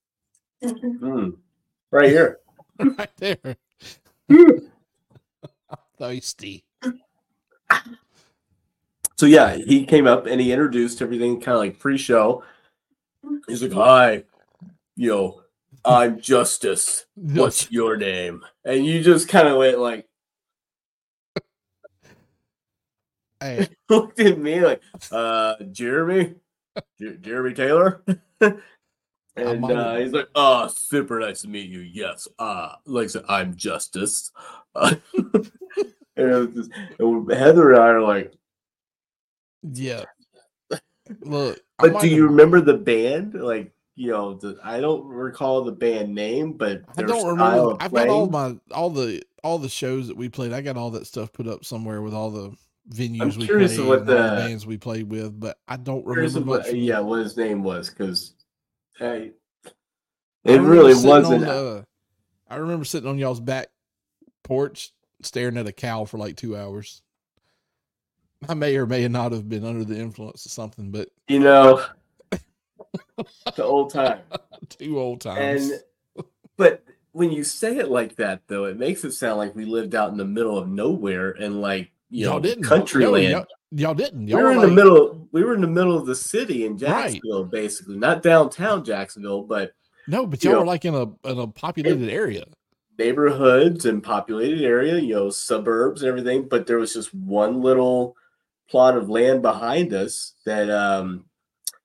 Mm. Right here. right there. Thirsty. So yeah, he came up and he introduced everything kind of like pre-show. He's like, "Hi, yo, I'm Justice. What's your name?" And you just kind of went like, I looked at me like, "Uh, Jeremy, Jer- Jeremy Taylor." And uh, he's like, "Oh, super nice to meet you. Yes, uh, like I said, I'm Justice." Uh, and, just, and Heather and I are like, yeah. Look, I But do you remember the band? Like, you know, the, I don't recall the band name, but I don't style remember. Of I've got all my all the all the shows that we played. I got all that stuff put up somewhere with all the venues we curious played what and all the the- bands we played with, but I don't remember of much. what, yeah, what his name was because I it really wasn't. On, uh, I remember sitting on y'all's back porch staring at a cow for like two hours. I may or may not have been under the influence of something, but you know, the old time. two old times. And but when you say it like that, though, it makes it sound like we lived out in the middle of nowhere and like you y'all know, didn't country land. Y'all, y'all didn't. we Y'all were in like- the middle. We were in the middle of the city in Right. Jacksonville, basically, not downtown Jacksonville, but No, but you y'all know, were like in a in a populated area. neighborhoods and populated area, you know, suburbs and everything. But there was just one little plot of land behind us that um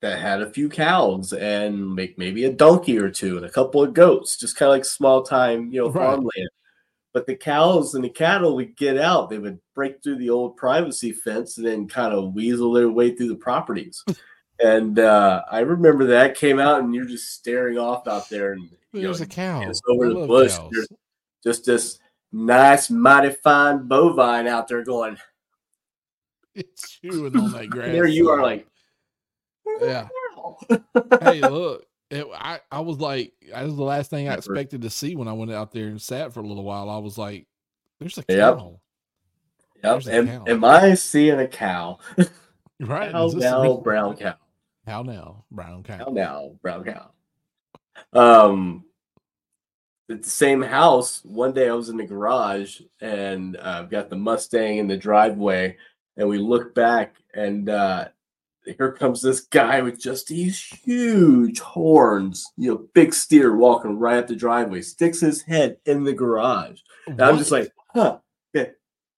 that had a few cows and make maybe a donkey or two and a couple of goats, just kind of like small time, you know, Right. farmland. But the cows and the cattle would get out, they would break through the old privacy fence and then kind of weasel their way through the properties. and uh, I remember that came out, and you're just staring off out there, and you know, There's a cow. it's over I the bush. cows. There's just this nice, mighty fine bovine out there going. It's chewing on that grass. There you are, like, Yeah. hey, look. It, I, I was like, that was the last thing I expected to see when I went out there and sat for a little while. I was like, there's a cow. Yep. A Am, cow. am I seeing a cow? Right. How now, real? brown cow. How now? Brown cow. Cow now, brown cow. Um, at the same house, one day I was in the garage and uh, I've got the Mustang in the driveway, and we look back and uh, here comes this guy with just these huge horns, you know, big steer walking right up the driveway, sticks his head in the garage. And I'm just like, huh, yeah,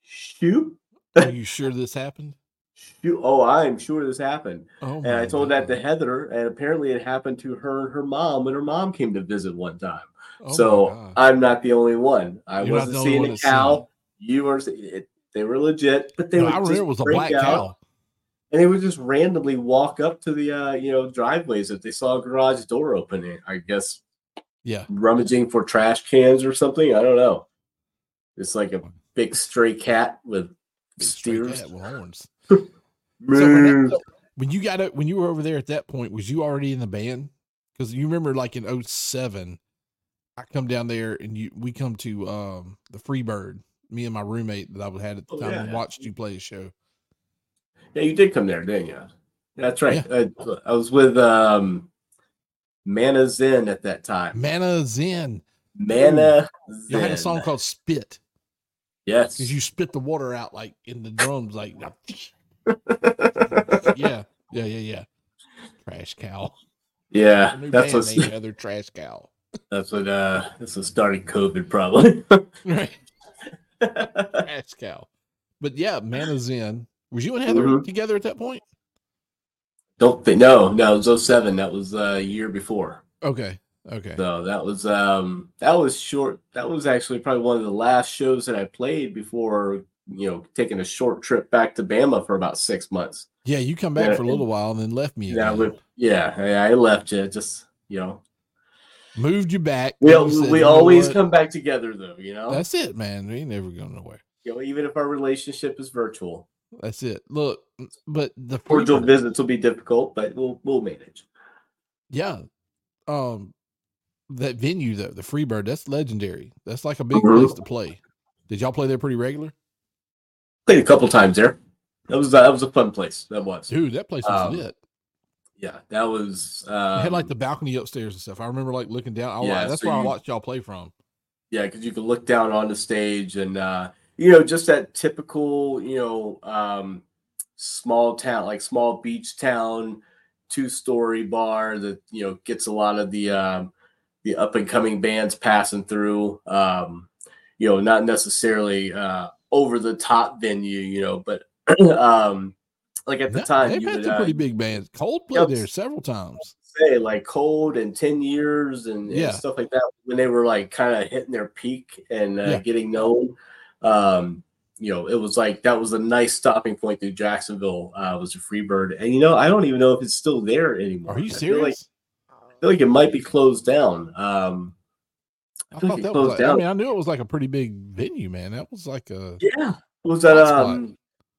shoot, Are you sure this happened? shoot. Oh, I'm sure this happened. Oh, And I told that to Heather, and apparently it happened to her and her mom when her mom came to visit one time. Oh, so I'm not the only one. I You're wasn't seeing a cow. You were. It, they were legit, but they No, would I just remember it was a black out, cow. And they would just randomly walk up to the uh, you know driveways if they saw a garage door opening. I guess Yeah. rummaging for trash cans or something. I don't know. It's like a big stray cat with Big steers. cat with horns. Moo. When you got it, when you were over there at that point, was you already in the band? Because you remember, like in 07, I come down there and you we come to um the Freebird. Me and my roommate that I had at the Oh, time yeah. and watched you play a show. Yeah, you did come there, didn't you? That's right. I, I was with um, Mana Zen at that time. Mana Zen. Mana You Zen. had a song called "Spit" yes. because you spit the water out like in the drums, like yeah, yeah, yeah, yeah. Trash cow. yeah, that's band what named Other Trash Cow. that's what uh this was starting COVID probably. Right, Trash Cow. But yeah, Mana Zen. Was you and Heather Mhm. together at that point? Don't think no, no, it was 07. That was uh, a year before. Okay, okay. So that was um that was short. That was actually probably one of the last shows that I played before you know taking a short trip back to Bama for about six months. Yeah, you come back Yeah, for a little while and then left me. Yeah, yeah, I left you just you know moved you back. We and you said, we always what? come back together though, you know. That's it, man. We ain't never going nowhere. you know, even if our relationship is virtual, That's it. Look, but the virtual visits will be difficult, but we'll we'll manage. Yeah. Um that venue though, the Freebird, that's legendary. That's like a big Mhm. place to play. Did y'all play there pretty regular? Played a couple times there. That was that was a fun place. That was. Dude, that place was Um, lit. yeah, that was It um, had like the balcony upstairs and stuff. I remember like looking down. I, Yeah, that's so where I watched y'all play from. yeah, because you could look down on the stage and uh, you know just that typical you know um, small town like small beach town two story bar that you know gets a lot of the um, the up and coming bands passing through. Um, you know, not necessarily uh, over the top venue, you know, but um, like at the Yeah, time they've you had some pretty big bands. Cold played there several times. say like cold and 10 years and, and Yeah. stuff like that when they were like kind of hitting their peak and uh, Yeah. getting known um you know it was like that was a nice stopping point through jacksonville uh was a freebird and you know i don't even know if it's still there anymore Are you I feel like, serious? I feel like it might be closed down um I, feel thought like it that was closed like, I mean, I knew it was like a pretty big venue, man. That was like a yeah was that Hotspot. um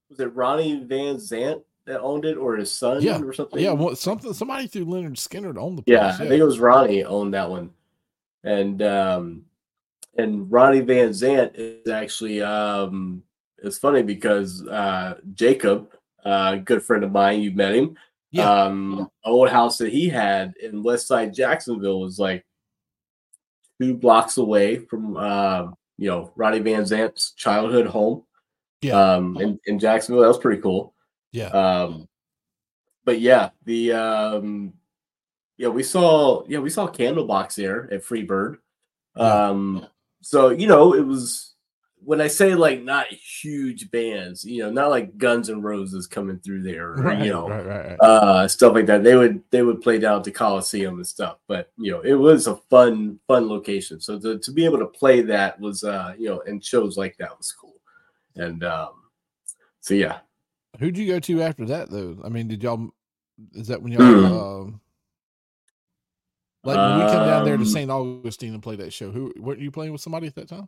was it ronnie van zant that owned it or his son Yeah. or something yeah, what, something somebody through Lynyrd Skynyrd on the place. Yeah, I think it was Ronnie owned that one, and um, and Ronnie Van Zant is actually um, it's funny because uh, Jacob, uh, a good friend of mine, you've met him. Yeah. Um, old house that he had in West Side Jacksonville was like two blocks away from uh, you know Ronnie Van Zant's childhood home. Yeah. Um, in, in Jacksonville, that was pretty cool. yeah. Um, but yeah, the um, yeah, we saw yeah we saw Candlebox there at Freebird. Yeah. So you know it was when I say like not huge bands, you know, not like Guns and Roses coming through there, or, right, you know, right, right, uh, stuff like that. They would they would play down at the Coliseum and stuff. But you know, it was a fun fun location. So to, to be able to play that was uh, you know, and shows like that was cool. And um, so yeah, Who'd you go to after that though? I mean, did y'all? Is that when y'all? Hmm. Um, like when we come down there to Um, St. Augustine and play that show, who weren't you playing with somebody at that time?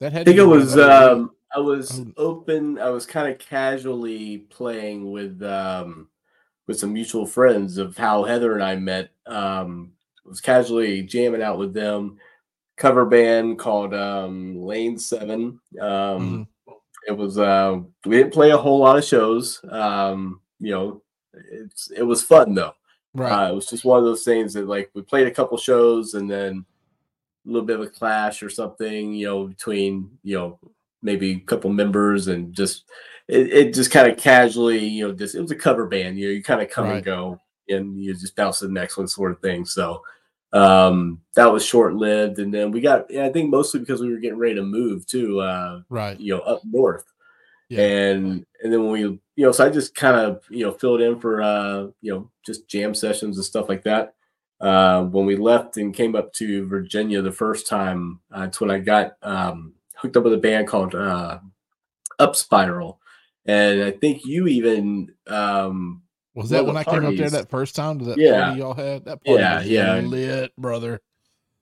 That had I think it was um I was Oh. open I was kind of casually playing with um with some mutual friends of how Heather and I met. Um I was casually jamming out with them. Cover band called um Lane 7. Um it was uh we didn't play a whole lot of shows. Um you know it's it was fun though. Right. Uh, it was just one of those things that like we played a couple shows and then a little bit of a clash or something, you know, between you know maybe a couple members and just it, it just kind of casually, you know, just it was a cover band, you know, you kind of come Right. and go and you just bounce to the next one sort of thing. So um that was short lived and then we got yeah, I think mostly because we were getting ready to move too, uh, right. you know, up north Yeah. and and then when we you know so i just kind of you know filled in for uh you know just jam sessions and stuff like that uh when we left and came up to virginia the first time uh, that's when i got um hooked up with a band called uh up spiral and i think you even um Was that when I came up there that first time to that Yeah. party y'all had? That party Yeah, yeah. lit, brother.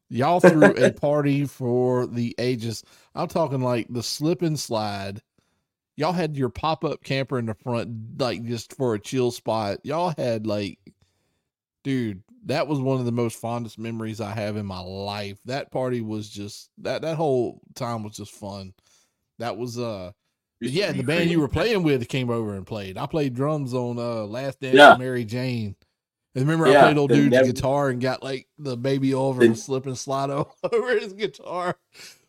Y'all threw a party for the ages. I'm talking like the slip and slide. Y'all had your pop up camper in the front, like just for a chill spot. Y'all had like, dude, that was one of the most fondest memories I have in my life. That party was just that that whole time was just fun. That was uh yeah, the band you were playing with came over and played. I played drums on uh Last Dance Yeah. Mary Jane. And remember I played old dude's nev- guitar and got like the baby over The- and slip and slide over his guitar.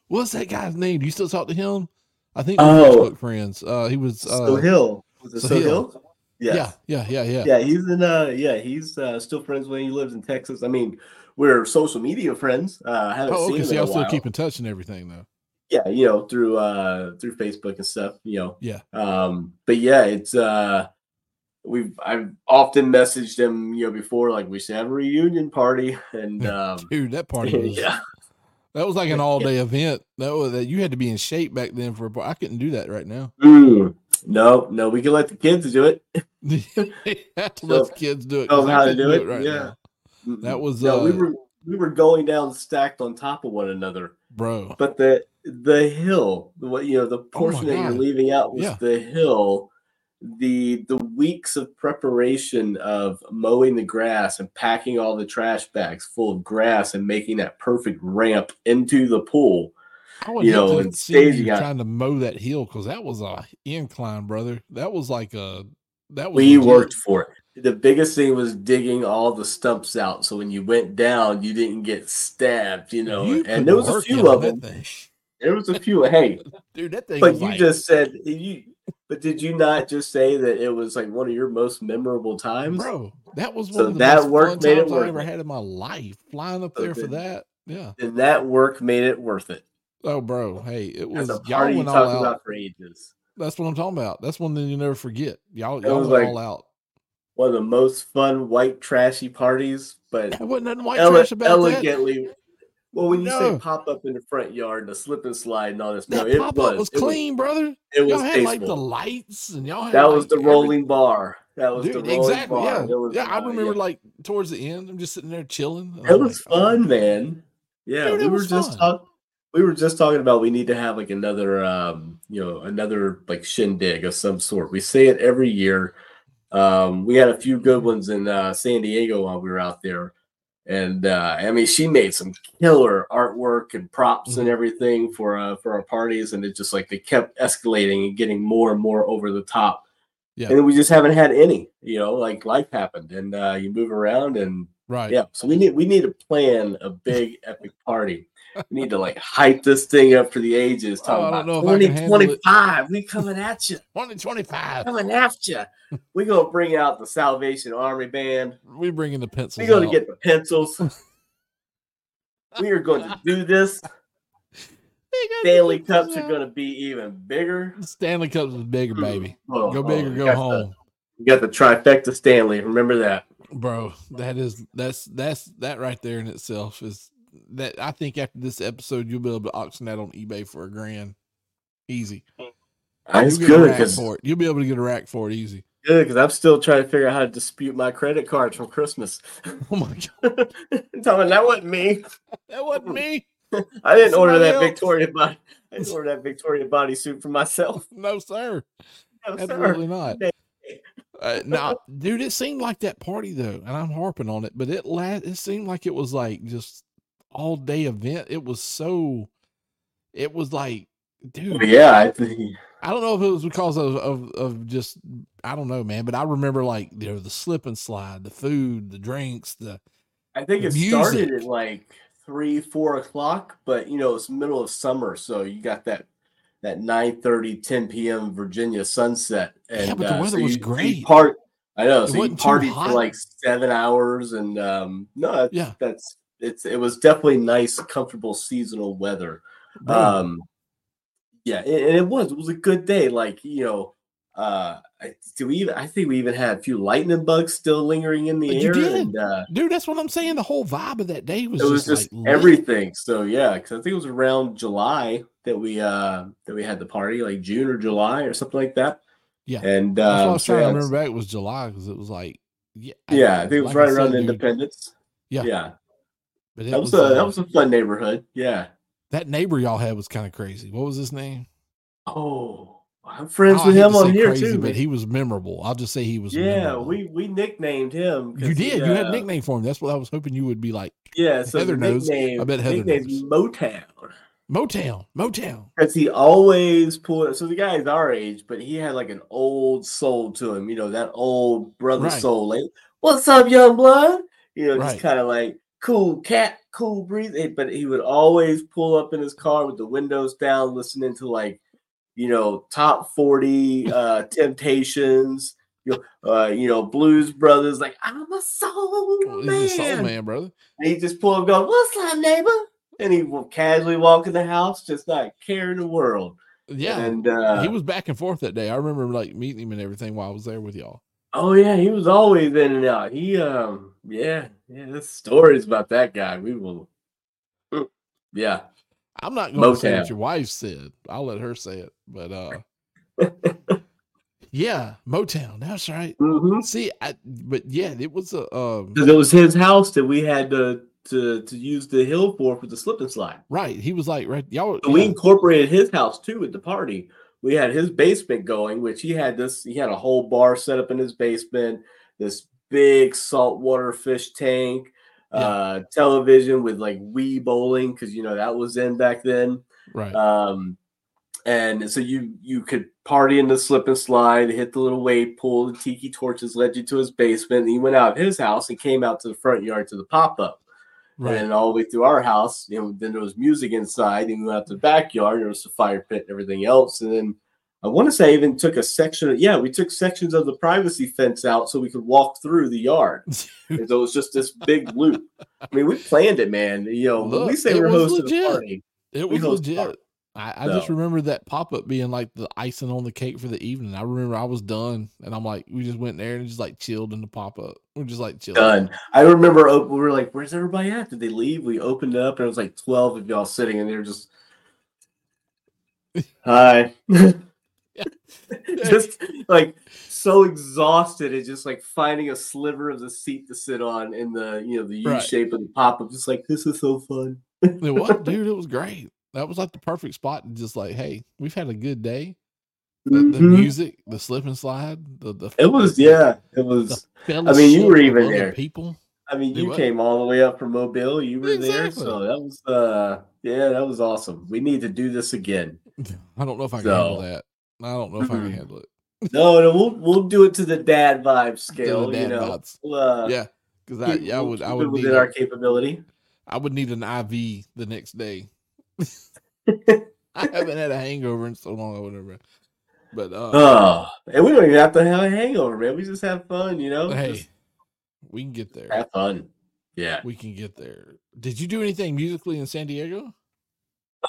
What's that guy's name? Do you still talk to him? I think Oh. Facebook friends. Uh he was uh so hill was it so, Sohill. hill Yes. yeah, yeah, yeah, yeah. yeah he's in uh yeah he's uh still friends when he lives in texas i mean we're social media friends uh I haven't Oh, seen okay. him So in a y'all still while. keep in touch and everything though. yeah you know through uh through facebook and stuff you know Yeah. um but yeah it's uh we've i've often messaged him you know before like we should have a reunion party and um Dude, that party was yeah that was like an all day event. That was that you had to be in shape back then for a I couldn't do that right now. Mm. no no we can let the kids do it you have to let the kids do it. Tell 'cause them I how to couldn't do it, right yeah. now. That was, no we uh, were we were going down stacked on top of one another bro. but the the hill what you know the portion that you're leaving out was Yeah. the hill the the weeks of preparation of mowing the grass and packing all the trash bags full of grass and making that perfect ramp into the pool I would you know, and you staging out- trying to mow that hill because that was a incline, brother. That was like a that was we legit. worked for it the biggest thing was digging all the stumps out, so when you went down, you didn't get stabbed. You know, You and there was a few of them. thing. There was a few. Hey, Dude, that thing but you like, just said you. But did you not just say that it was like one of your most memorable times? bro, that was one So of the that most work made it times I ever it. had in my life. Flying up So there for that. Yeah. And that work made it worth it. Oh, bro. Hey, it was That's a y'all party you went all talked out. about for ages. That's what I'm talking about. That's one thing you never forget. Y'all, That y'all was went like- all out. One of the most fun white trashy parties, but There wasn't nothing white ele- trash about that. Well, when you No. say pop up in the front yard, the slip and slide and all this, no, That it pop was, up was clean, brother. It was, Y'all had like the lights, and y'all had that like, was the every- rolling bar. That was Dude, the rolling exactly. bar. Yeah, was, yeah. I remember yeah. like towards the end, I'm just sitting there chilling. It I'm was like, oh, fun, man. Yeah, Dude, we were just talking. We were just talking about we need to have like another, um, you know, another like shindig of some sort. We say it every year. Um, we had a few good ones in uh, San Diego while we were out there, and uh, I mean, she made some killer artwork and props and Mhm. everything for uh, for our parties, and it just like they kept escalating and getting more and more over the top. Yeah. And we just haven't had any, you know, like life happened, and uh, you move around and Right. yeah, so we need we need to plan a big epic party. We need to like hype this thing up for the ages. Oh, Talking I about know if I can handle it. 2025, we coming at you, 125. coming after you. We gonna bring out the Salvation Army band. We bringing the pencils. We gonna out. get the pencils. we are going to do this. We got the Stanley Cups are gonna be even bigger. Stanley Cups is bigger, baby. Oh, Go big oh, or go got the- home. we got the trifecta Stanley. Remember that. bro that is that's that's that right there in itself is that i think after this episode you'll be able to auction that on ebay for a grand easy That's you'll good because you'll be able to get a rack for it easy good because I'm still trying to figure out how to dispute my credit cards from Christmas. oh my god Tell me that wasn't me. that wasn't me I didn't order that else. Victoria body. I didn't order that Victoria bodysuit for myself. no sir No, sir. absolutely not Hey. uh, now dude it seemed like that party though and i'm harping on it but it it seemed like it was like just all day event it was so it was like dude Yeah, I think I don't know if it was because of, of of just I don't know, man. But I remember like you know the slip and slide, the food, the drinks, the I think it started at like three, four o'clock, but you know it's middle of summer, so you got that that 9 30, 10 p.m. Virginia sunset. And Yeah, but the uh, weather so was you- so you great. Part I know, It so you partied for like seven hours, and um, no, that's, Yeah. that's it's it was definitely nice, comfortable seasonal weather. um yeah and it was it was a good day like you know uh do we even i think we even had a few lightning bugs still lingering in the You air did. and uh dude, that's what I'm saying. The whole vibe of that day was it was just, just like lit. everything so yeah because i think it was around july that we uh that we had the party like june or july or something like that Yeah. and That's what I um, was so trying to remember back. It was July because it was like yeah, yeah i think it was like right I around dude, independence Yeah. yeah But that was, was, a uh, that was a fun neighborhood yeah that neighbor y'all had was kind of crazy. What was his name? oh i'm friends Oh, with him on here crazy, too but he was memorable. I'll just say he was. yeah memorable. we we nicknamed him. You did. You had a uh, nickname for him. That's what I was hoping you would be like. Yeah, so Heather the knows. I bet Heather nickname's Motown. Motown, Motown. Because he always pulled so the guy's our age, but he had like an old soul to him, you know, that old brother Right. soul. Like, what's up, young blood? You know, Right. just kind of like cool cat, cool breeze. eh, But he would always pull up in his car with the windows down, listening to like, you know, top 40 uh temptations, you know, uh, you know, blues brothers, like I'm a soul He's man. a soul man, brother. And he just pull up, going, "What's up, neighbor?" And he will casually walk in the house, just not caring the world. Yeah. and uh, he was back and forth that day. I remember like meeting him and everything while I was there with y'all. Oh yeah, he was always in and out. He, um, yeah, yeah. There's stories about that guy. We will, Mm, yeah. I'm not going to say what your wife said. I'll let her say it. But uh yeah, Motown. That's right. Mm-hmm. See, I but yeah, it was a um Because it was his house that we had to to to use the hill for for the slip and slide. right. He was like right y'all So we incorporated his house too at the party. We had his basement going, which he had this. He had a whole bar set up in his basement. This big saltwater fish tank, Yeah. uh, television with like Wii bowling because you know that was in back then. right. Um, and so you you could party in the slip and slide, hit the little wave pool. The tiki torches led you to his basement. And he went out of his house and came out to the front yard to the pop up. Right. And all the way through our house, you know, then there was music inside, and we went out to the backyard, there was a fire pit and everything else. And then I want to say I even took a section of yeah, we took sections of the privacy fence out so we could walk through the yard. and so it was just this big loop. I mean, we planned it, man. You know, when we Look, say it we're hosting legit. a party. It was legit. I, I just remember that pop up being like the icing on the cake for the evening. I remember I was done, and I'm like, we just went there and just like chilled in the pop up. We're just like chilling. Done. I remember we were like, "Where's everybody at?" Did they leave? We opened up, and it was like twelve of y'all sitting, and they were just, "Hi." just like so exhausted and just like finding a sliver of the seat to sit on in the you know the U Right. shape of the pop up. Just like this is so fun. It was, dude. It was great. That was like the perfect spot to just like, hey, we've had a good day. The, the Mhm. music, the slip and slide, the the It was yeah. It was. I mean, you were even there. People, I mean, you came all the way up from Mobile. You were there, so that was uh yeah, that was awesome. We need to do this again. I don't know if I can handle that. I don't know if I can handle it. No, no, we'll we'll do it to the dad vibe scale. You know. We'll, uh, Yeah, because I, yeah, I would, I would need, within a- our capability. I would need an IV the next day. I haven't had a hangover in so long. I would never. But uh, Oh, and we don't even have to have a hangover, man. We just have fun, you know. hey, Just we can get there. have fun. Yeah. We can get there. Did you do anything musically in San Diego?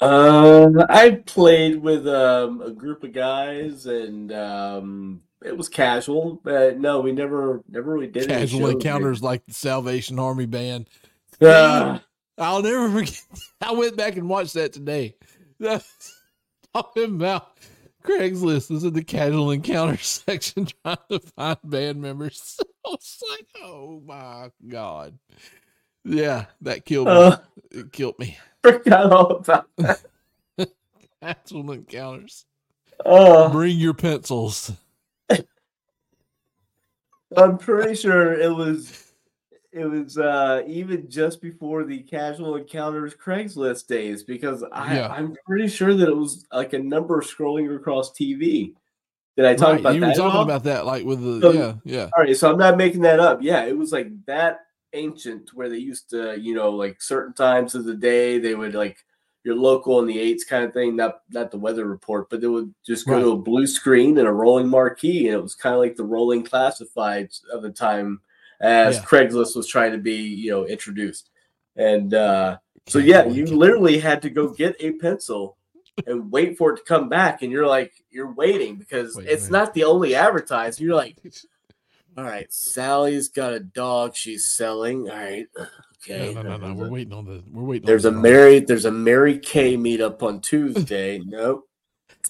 Um, I played with um a group of guys, and um, it was casual. But no, we never never really did Casual encounters like the Salvation Army band. man. I'll never forget. I went back and watched that today. Talking about Craigslist is in the casual encounter section trying to find band members. I was like, oh my God. Yeah, that killed me. uh, it killed me. forgot all about that. Casual encounters. Oh, Bring your pencils. I'm pretty sure it was it was uh even just before the casual encounters Craigslist days because I Yeah. I'm pretty sure that it was like a number scrolling across TV. Did I talk Right, about you that? You were talking about that like with the So- yeah, yeah. All right, so I'm not making that up. Yeah, it was like that ancient where they used to, you know, like certain times of the day they would like your local on the eights kind of thing, not not the weather report, but they would just go to a blue screen and a rolling marquee, and it was kind of like the rolling classifieds of the time as Yeah. Craigslist was trying to be, you know, introduced. And uh so yeah, you literally had to go get a pencil and wait for it to come back, and you're like, you're waiting because Wait, it's wait. not the only advertised. You're like, all right, Sally's got a dog she's selling. All right, okay. No, no, no, no. We're waiting on the we're waiting There's a Mary. There's a Mary Kay meetup on Tuesday. nope,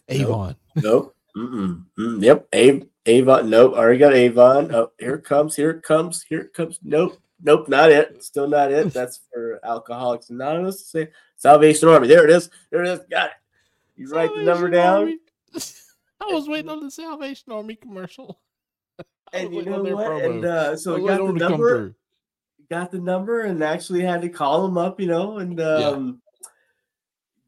Avon. nope. Mm-mm. Mm, yep, Av- Avon. Nope, already got Avon. Oh, here it comes. Here it comes. Here it comes. Nope, nope, not it. Still not it. That's for Alcoholics Anonymous. Say Salvation Army. There it is. There it is. Got it. You write the number down. I was waiting on the Salvation Army commercial. And you know what? promo. And uh, I so we got the on it to come number. got the number and actually had to call him up, you know, and um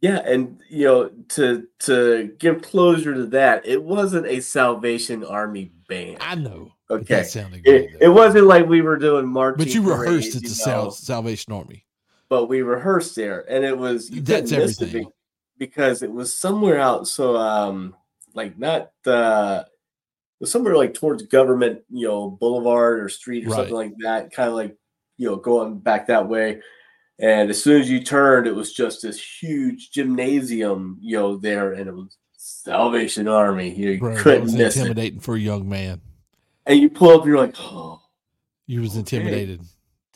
yeah, and you know, to to give closure to that, it wasn't a Salvation Army band. I know. Okay. That sounded good. It, it wasn't like we were doing marching. But you rehearsed parades, at the Sal- Salvation Army. but we rehearsed there, and it was That's it everything. be- because it was somewhere out. So um, like not uh, it was somewhere like towards Government, you know, Boulevard or Street or something like that. Kind of like you know going back that way. And as soon as you turned, it was just this huge gymnasium, you know, there, and it was Salvation Army. You Bro, couldn't was miss it. intimidating for a young man. And you pull up, and you're like, oh. You was Okay. intimidated.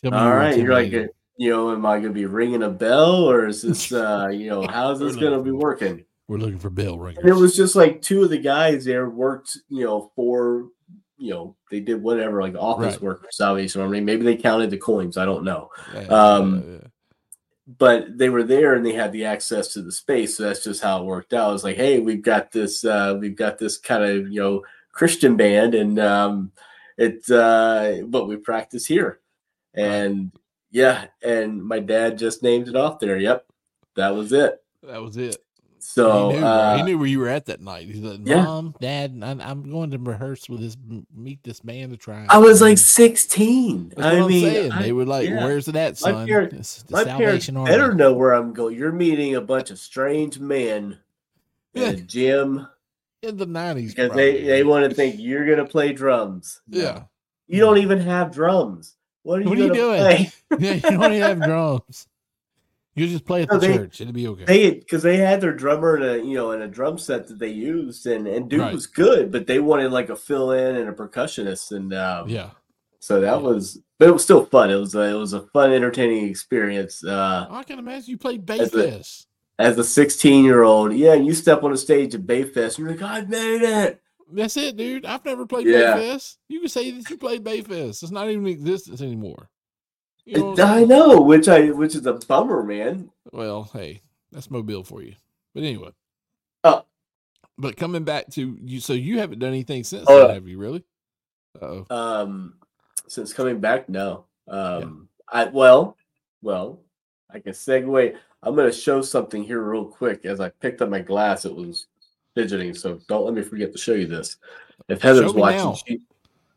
Tell me you All right, you're like, you know, am I going to be ringing a bell or is this, uh, you know, how's this going to be working? We're looking for bell ringers. And it was just like two of the guys there worked, you know, for, you know, they did whatever, like office Right. work for Salvation Army. Maybe they counted the coins. I don't know. Yeah, um, yeah, yeah. But they were there and they had the access to the space. So that's just how it worked out. It's like, hey, we've got this, uh, we've got this kind of, you know, Christian band and um, it, uh, but we practice here. And yeah, and my dad just named it off there. Yep. That was it. that was it. So he, knew, uh, he knew where you were at that night. He's like, Yeah. Mom, Dad, I, I'm going to rehearse with this, meet this man to try. I was like 16. That's I mean. I- they were like, yeah. "Where's it at, My son? parent- It's the my parents Salvation Army." better know where I'm going. You're meeting a bunch of strange men in a gym in the nineties because they, they want to think you're gonna play drums. Yeah, You don't even have drums. What are you, What are you doing? play? yeah. You don't even have drums. You just play at No, the they- church. It'll be okay. They because they had their drummer in a you know in a drum set that they used and and dude Right. was good, but they wanted like a fill in and a percussionist and um, yeah, so that Yeah. was but it was still fun. It was a, it was a fun entertaining experience. Uh, I can imagine you played Bayfest. as a 16 year old, yeah, you step on a stage at Bayfest, and you're like, I made it. That's it, dude. I've never played Yeah. Bayfest. You can say that you played Bayfest. It's not even existence anymore. You know I'm I know, which I which is a bummer, man. Well, hey, that's Mobile for you. But anyway. Oh. But coming back to you, so you haven't done anything since Oh, then, have you really? Oh, Um, since coming back, no. Um, I well, well, I can segue. I'm gonna show something here real quick. As I picked up my glass, it was fidgeting, so don't let me forget to show you this. If Heather's watching, she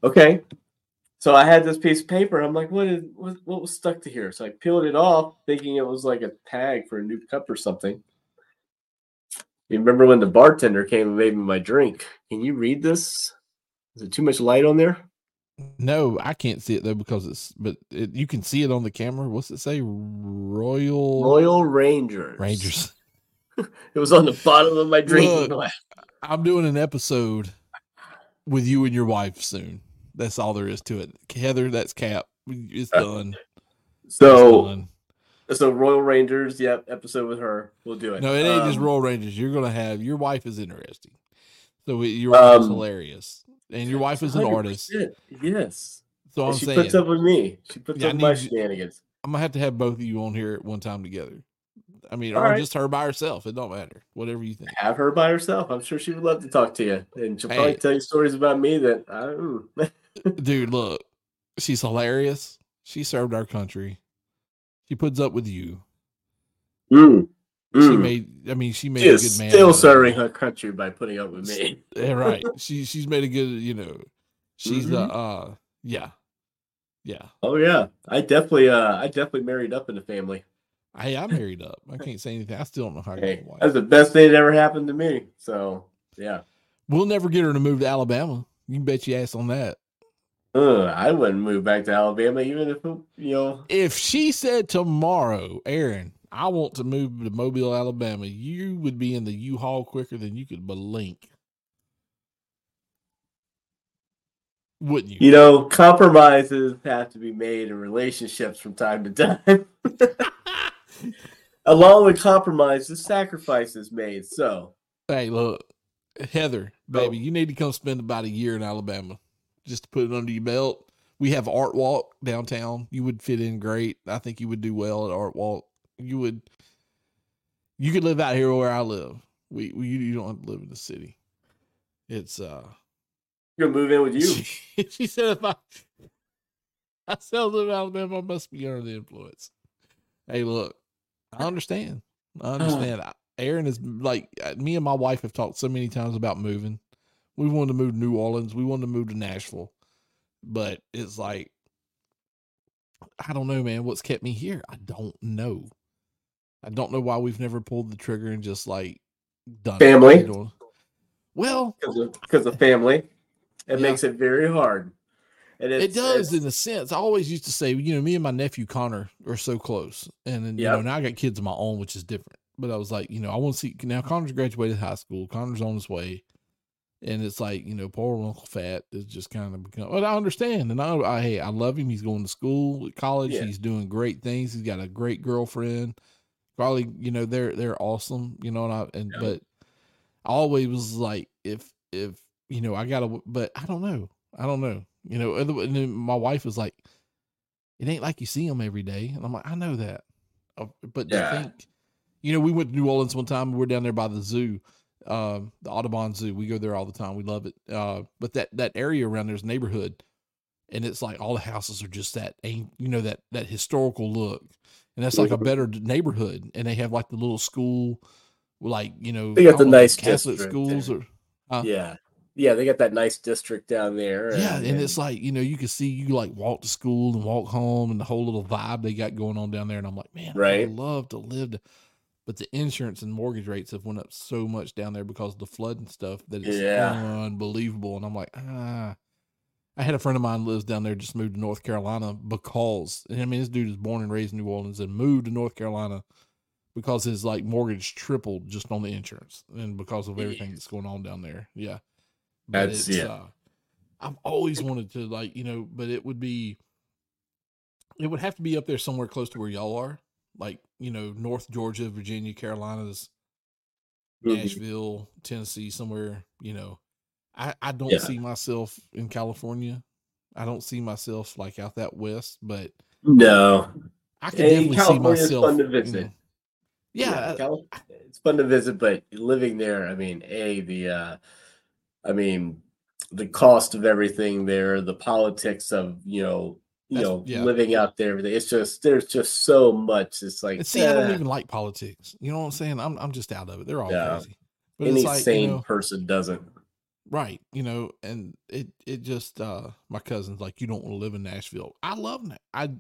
okay. So I had this piece of paper. I'm like, what is what, what was stuck to here? So I peeled it off, thinking it was like a tag for a new cup or something. You remember when the bartender came and made me my drink? Can you read this? Is it too much light on there? no, I can't see it though because it's, but it, you can see it on the camera. What's it say? Royal, Royal Rangers. Rangers. It was on the bottom of my drink. Look. I'm doing an episode with you and your wife soon. That's all there is to it. Heather, that's Cap. It's Uh, done. It's So, done. so Royal Rangers, yep, episode with her. We'll do it. No, it ain't just Um, Royal Rangers. You're gonna have your wife is interesting. So your wife is Um, hilarious, and your wife is an artist. Yes. So I'm saying she saying puts up with me. She puts Yeah, up with my shenanigans. I'm gonna have to have both of you on here at one time together. I mean, All or right. just her by herself. It don't matter. Whatever you think. Have her by herself. I'm sure she would love to talk to you. And she'll probably Hey. tell you stories about me that I don't Dude, look, she's hilarious. She served our country. She puts up with you. mm. She Mm. made. I mean, she made She a good man. still serving her country by putting up with me. Yeah, right. She she's made a good. You know, she's uh, uh yeah, yeah. Oh yeah. I definitely uh I definitely married up in the family. Hey, I married up. I can't say anything. I still don't know how Hey, that's the best thing that ever happened to me. So yeah. We'll never get her to move to Alabama. You can bet your ass on that. Uh, I wouldn't move back to Alabama even if you know If she said tomorrow, Aaron, I want to move to Mobile, Alabama, you would be in the U-Haul quicker than you could blink. Wouldn't you? you know compromises have to be made in relationships from time to time. Along with compromises, sacrifice is made. So hey, look, Heather, Oh. baby, you need to come spend about a year in Alabama just to put it under your belt. We have Art Walk downtown. You would fit in great. I think you would do well at Art Walk. You would. You could live out here where I live. We, we you don't have to live in the city. It's uh. you're gonna move in with you. She, she said if I I still live in Alabama, I must be under the influence. Hey, look, I understand. I understand. I- Aaron is like uh, me and my wife have talked so many times about moving. We wanted to move to New Orleans. We wanted to move to Nashville, but it's like I don't know, man. What's kept me here? I don't know. I don't know why we've never pulled the trigger and just like done Family? know? Well, because of, of family. It Yeah. makes it very hard. And it does in a sense. I always used to say, you know, me and my nephew Connor are so close, and then you know now I got kids of my own, which is different. But I was like, you know, I want to see now. Connor's graduated high school. Connor's on his way, and it's like, you know, poor Uncle Fat is just kind of become. But I understand, and I, I hey, I love him. He's going to school, college. Yeah. He's doing great things. He's got a great girlfriend. Probably, you know, they're they're awesome. You know, and I and Yeah. but I always was like, if if you know, I gotta, but I don't know. I don't know. You know, and then- my wife was like, "It ain't like you see him every day," and I'm like, "I know that," Uh, but Yeah. think, you know, we went to New Orleans one time. We are down there by the zoo, um, the Audubon Zoo. We go there all the time. We love it. Uh, but that that area around there's neighborhood, and it's like all the houses are just that, ain't you know, that that historical look, and that's like a Mhm. better neighborhood. And they have like the little school like you know, They got the know nice Catholic schools there. or Huh? Yeah. Yeah, they got that nice district down there. yeah, and it's like you know you can see you like walk to school and walk home and the whole little vibe they got going on down there, and I'm like, man, I Right. would love to live. To, but the insurance and mortgage rates have went up so much down there because of the flood and stuff that it's Yeah. unbelievable. And I'm like, ah. I had a friend of mine lives down there, just moved to North Carolina because and I mean this dude is born and raised in New Orleans and moved to North Carolina because his like mortgage tripled just on the insurance and because of everything that's going on down there. Yeah. But That's- it's yeah. uh I've always wanted to like, you know, but it would be it would have to be up there somewhere close to where y'all are. Like, you know, North Georgia, Virginia, Carolinas, Mhm. Nashville, Tennessee, somewhere, you know. I, I don't Yeah. see myself in California. I don't see myself like out that west, but no. I can definitely see myself. fun to you know. Yeah, Cal- it's fun to visit, but living there, I mean, a the, uh, I mean, the cost of everything there, the politics of you know, you That's- know, yeah. living out there, everything. It's just there's just so much. It's like and see, I don't eh, even like politics. You know what I'm saying? I'm I'm just out of it. They're all Yeah. crazy. But any like, sane you know, person doesn't. right? You know, and it it just uh my cousin's like, you don't want to live in Nashville. I love I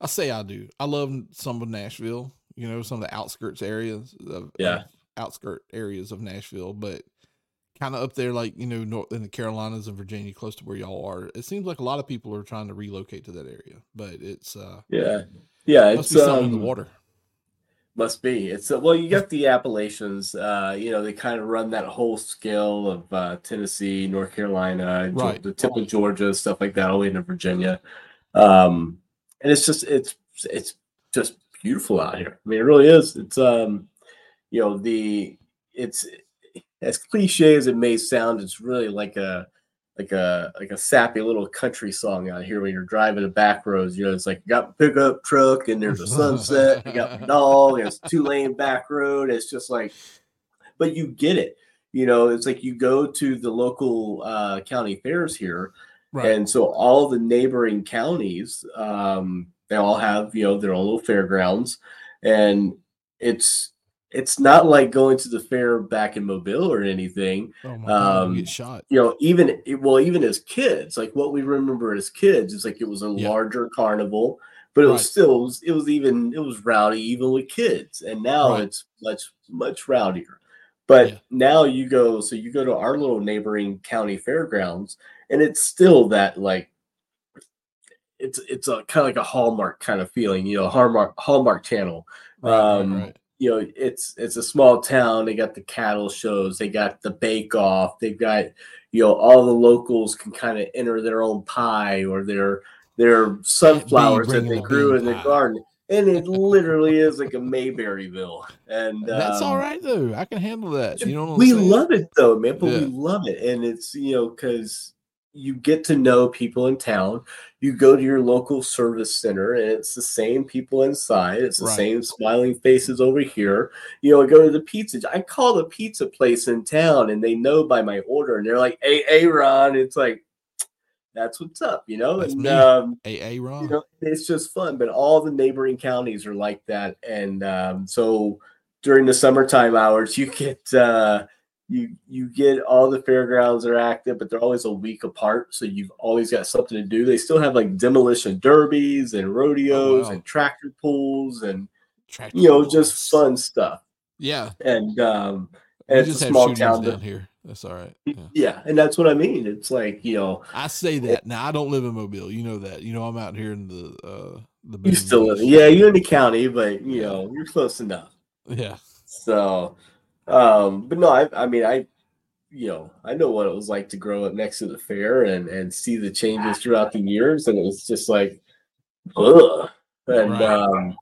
I say I do. I love some of Nashville. You know, some of the outskirts areas of Yeah. outskirt areas of Nashville, but kind of up there, like you know, north in the Carolinas and Virginia, close to where y'all are. It seems like a lot of people are trying to relocate to that area, but it's uh Yeah, yeah. must It's something in um, the water. Must be. It's uh, well, you got the Appalachians. Uh, you know, they kind of run that whole scale of uh, Tennessee, North Carolina, Right. the tip of Georgia, stuff like that, all the way into Virginia. Um, and it's just it's it's just beautiful out here. I mean, it really is. It's um, you know, the it's as cliche as it may sound, it's really like a like a like a sappy little country song out here when you're driving the back roads. You know, it's like you got a pickup truck and there's a sunset. You got my dog. And it's two lane back road. It's just like, but you get it. You know, it's like you go to the local uh, county fairs here, Right. and so all the neighboring counties, um, they all have you know their own little fairgrounds, and it's it's not like going to the fair back in Mobile or anything oh my god, um, you get shot. you know, even well, even as kids, like what we remember as kids is like it was a Yeah. larger carnival, but it was still it was, it was even it was rowdy even with kids, and now Right. it's much much rowdier. But Yeah. now you go, so you go to our little neighboring county fairgrounds, and it's still that like it's it's a kind of like a Hallmark kind of feeling, you know, Hallmark Hallmark Channel Right, right, um, right. You know it's it's a small town. They got the cattle shows. They got the bake off they've got you know all the locals can kind of enter their own pie or their their sunflowers that they grew in the garden. And it literally is like a mayberryville. And That's um, all right though. I can handle that. You know we love it though, man. But we love it, and it's you know because you get to know people in town. You go to your local service center, and it's the same people inside. It's the Right. same smiling faces over here. You know, I go to the pizza. I call the pizza place in town, and they know by my order, and they're like, "Hey, hey, Ron." It's like that's what's up, you know. That's and me. um, AA Ron. you know, it's just fun. But all the neighboring counties are like that, and um, so during the summertime hours, you get uh, you you get all the fairgrounds are active, but they're always a week apart, so you've always got something to do. They still have like demolition derbies and rodeos wow. and tractor pulls and Tractor you know pulls. just fun stuff. Yeah. And um, We and it's a small town. down here. That's all right. Yeah. yeah, and that's what I mean. It's like you know I say that. Now I don't live in Mobile. You know that. You know I'm out here in the uh the you still live. Yeah, you're in the county, but you Yeah. know you're close enough. Yeah. So, um, but no, I, I mean, I, you know, I know what it was like to grow up next to the fair and and see the changes throughout the years, and it was just like, ugh. And Right. um,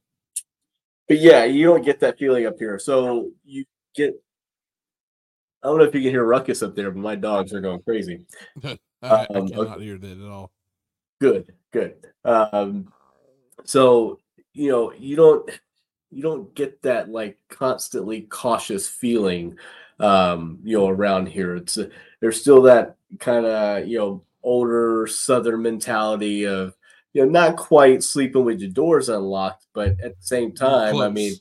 but yeah, you don't get that feeling up here. So you get. I don't know if you can hear ruckus up there, but my dogs are going crazy. I, I Um, cannot hear that at all. Good, good. Um, so you know, you don't you don't get that like constantly cautious feeling, um, you know, around here. It's uh, there's still that kind of you know older Southern mentality of you know not quite sleeping with your doors unlocked, but at the same time, I mean,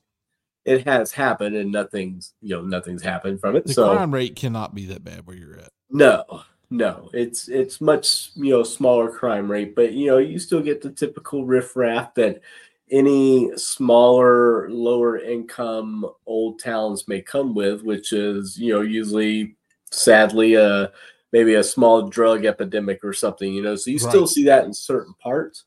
it has happened and nothing's you know nothing's happened from it. The so crime rate cannot be that bad where you're at. no, no, it's it's much you know smaller crime rate, but you know you still get the typical riffraff that any smaller, lower income old towns may come with, which is you know usually sadly a maybe a small drug epidemic or something. You know, so you still see that in certain parts,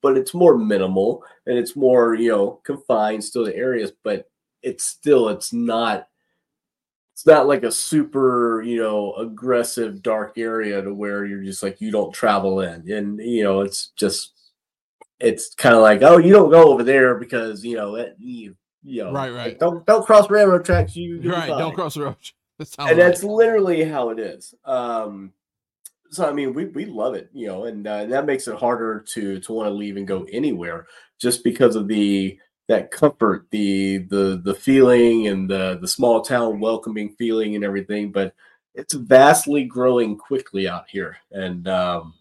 but it's more minimal and it's more you know confined still to areas, but it's still it's not it's not like a super you know aggressive dark area to where you're just like you don't travel in and you know it's just it's kind of like oh you don't go over there because you know you you know Right, like, right. don't don't cross railroad tracks you right. Don't cross the road. That sounds and that's right. literally how it is um so i mean we, we love it you know and uh, that makes it harder to to want to leave and go anywhere just because of the that comfort the the the feeling and the the small town welcoming feeling and everything but it's vastly growing quickly out here and um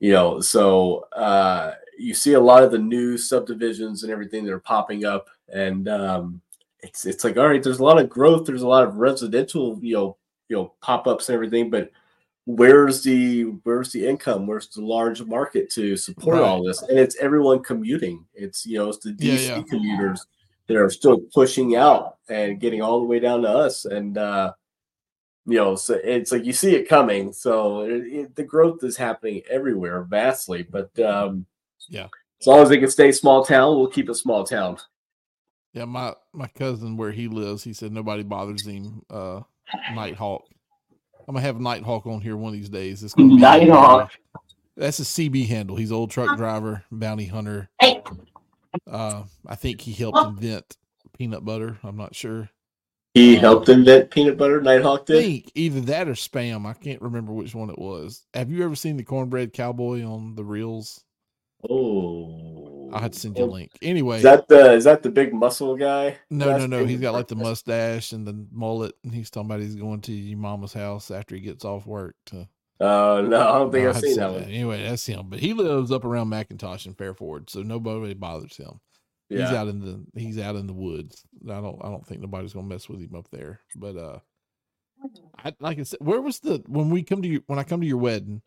you know so uh you see a lot of the new subdivisions and everything that are popping up and um it's it's like all right there's a lot of growth there's a lot of residential you know you know pop-ups and everything but where's the where's the income? Where's the large market to support all this? And it's everyone commuting. It's you know it's the Yeah, dc yeah. commuters that are still pushing out and getting all the way down to us and uh you know so it's like you see it coming. So it, it, the growth is happening everywhere vastly but um Yeah. as long as they can stay small town we'll keep it small town Yeah, my my cousin where he lives, he said nobody bothers him. Uh, Nighthawk. I'm gonna have Nighthawk on here one of these days. It's gonna be Nighthawk. That's a CB handle. He's old truck driver, bounty hunter. Hey. Uh, I think he helped invent peanut butter. I'm not sure. he helped invent peanut butter nighthawk I did think either that or spam. I can't remember which one it was. Have you ever seen the cornbread cowboy on the reels? Oh I'll have to send you a link. Anyway, is that the is that the big muscle guy no, no, no. He's got like the mustache and the mullet, and he's talking about he's going to your mama's house after he gets off work to Oh no, I don't think No, I've I've seen seen that one. Anyway, that's him. But he lives up around McIntosh and Fairford, so nobody bothers him. Yeah. He's out in the he's out in the woods. I don't I don't think nobody's gonna mess with him up there. But uh I like I said, where was the when we come to you when I come to your wedding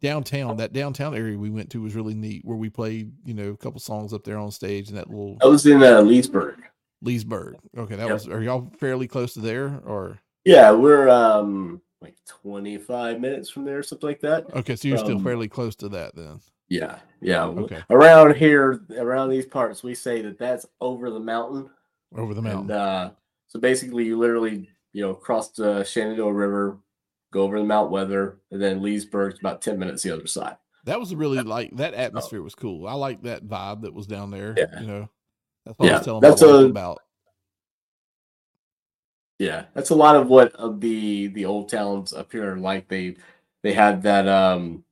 downtown, that downtown area we went to was really neat where we played, you know, a couple songs up there on stage and that little I was in uh, Leesburg. Leesburg. Okay, that Yep. was are y'all fairly close to there or Yeah, we're um like 25 minutes from there, something like that. okay, so you're still Um, fairly close to that then. Yeah, yeah. Okay. Around here, around these parts, we say that that's over the mountain. Over the mountain. And uh, so basically, you literally, you know, cross the Shenandoah River, go over the Mount Weather, and then Leesburg's about 10 minutes the other side. That was really like that atmosphere was cool. I like that vibe that was down there. Yeah. You know, that's what I was telling that's a- about. Yeah, that's a lot of what of the the old towns up here are like. They they had that um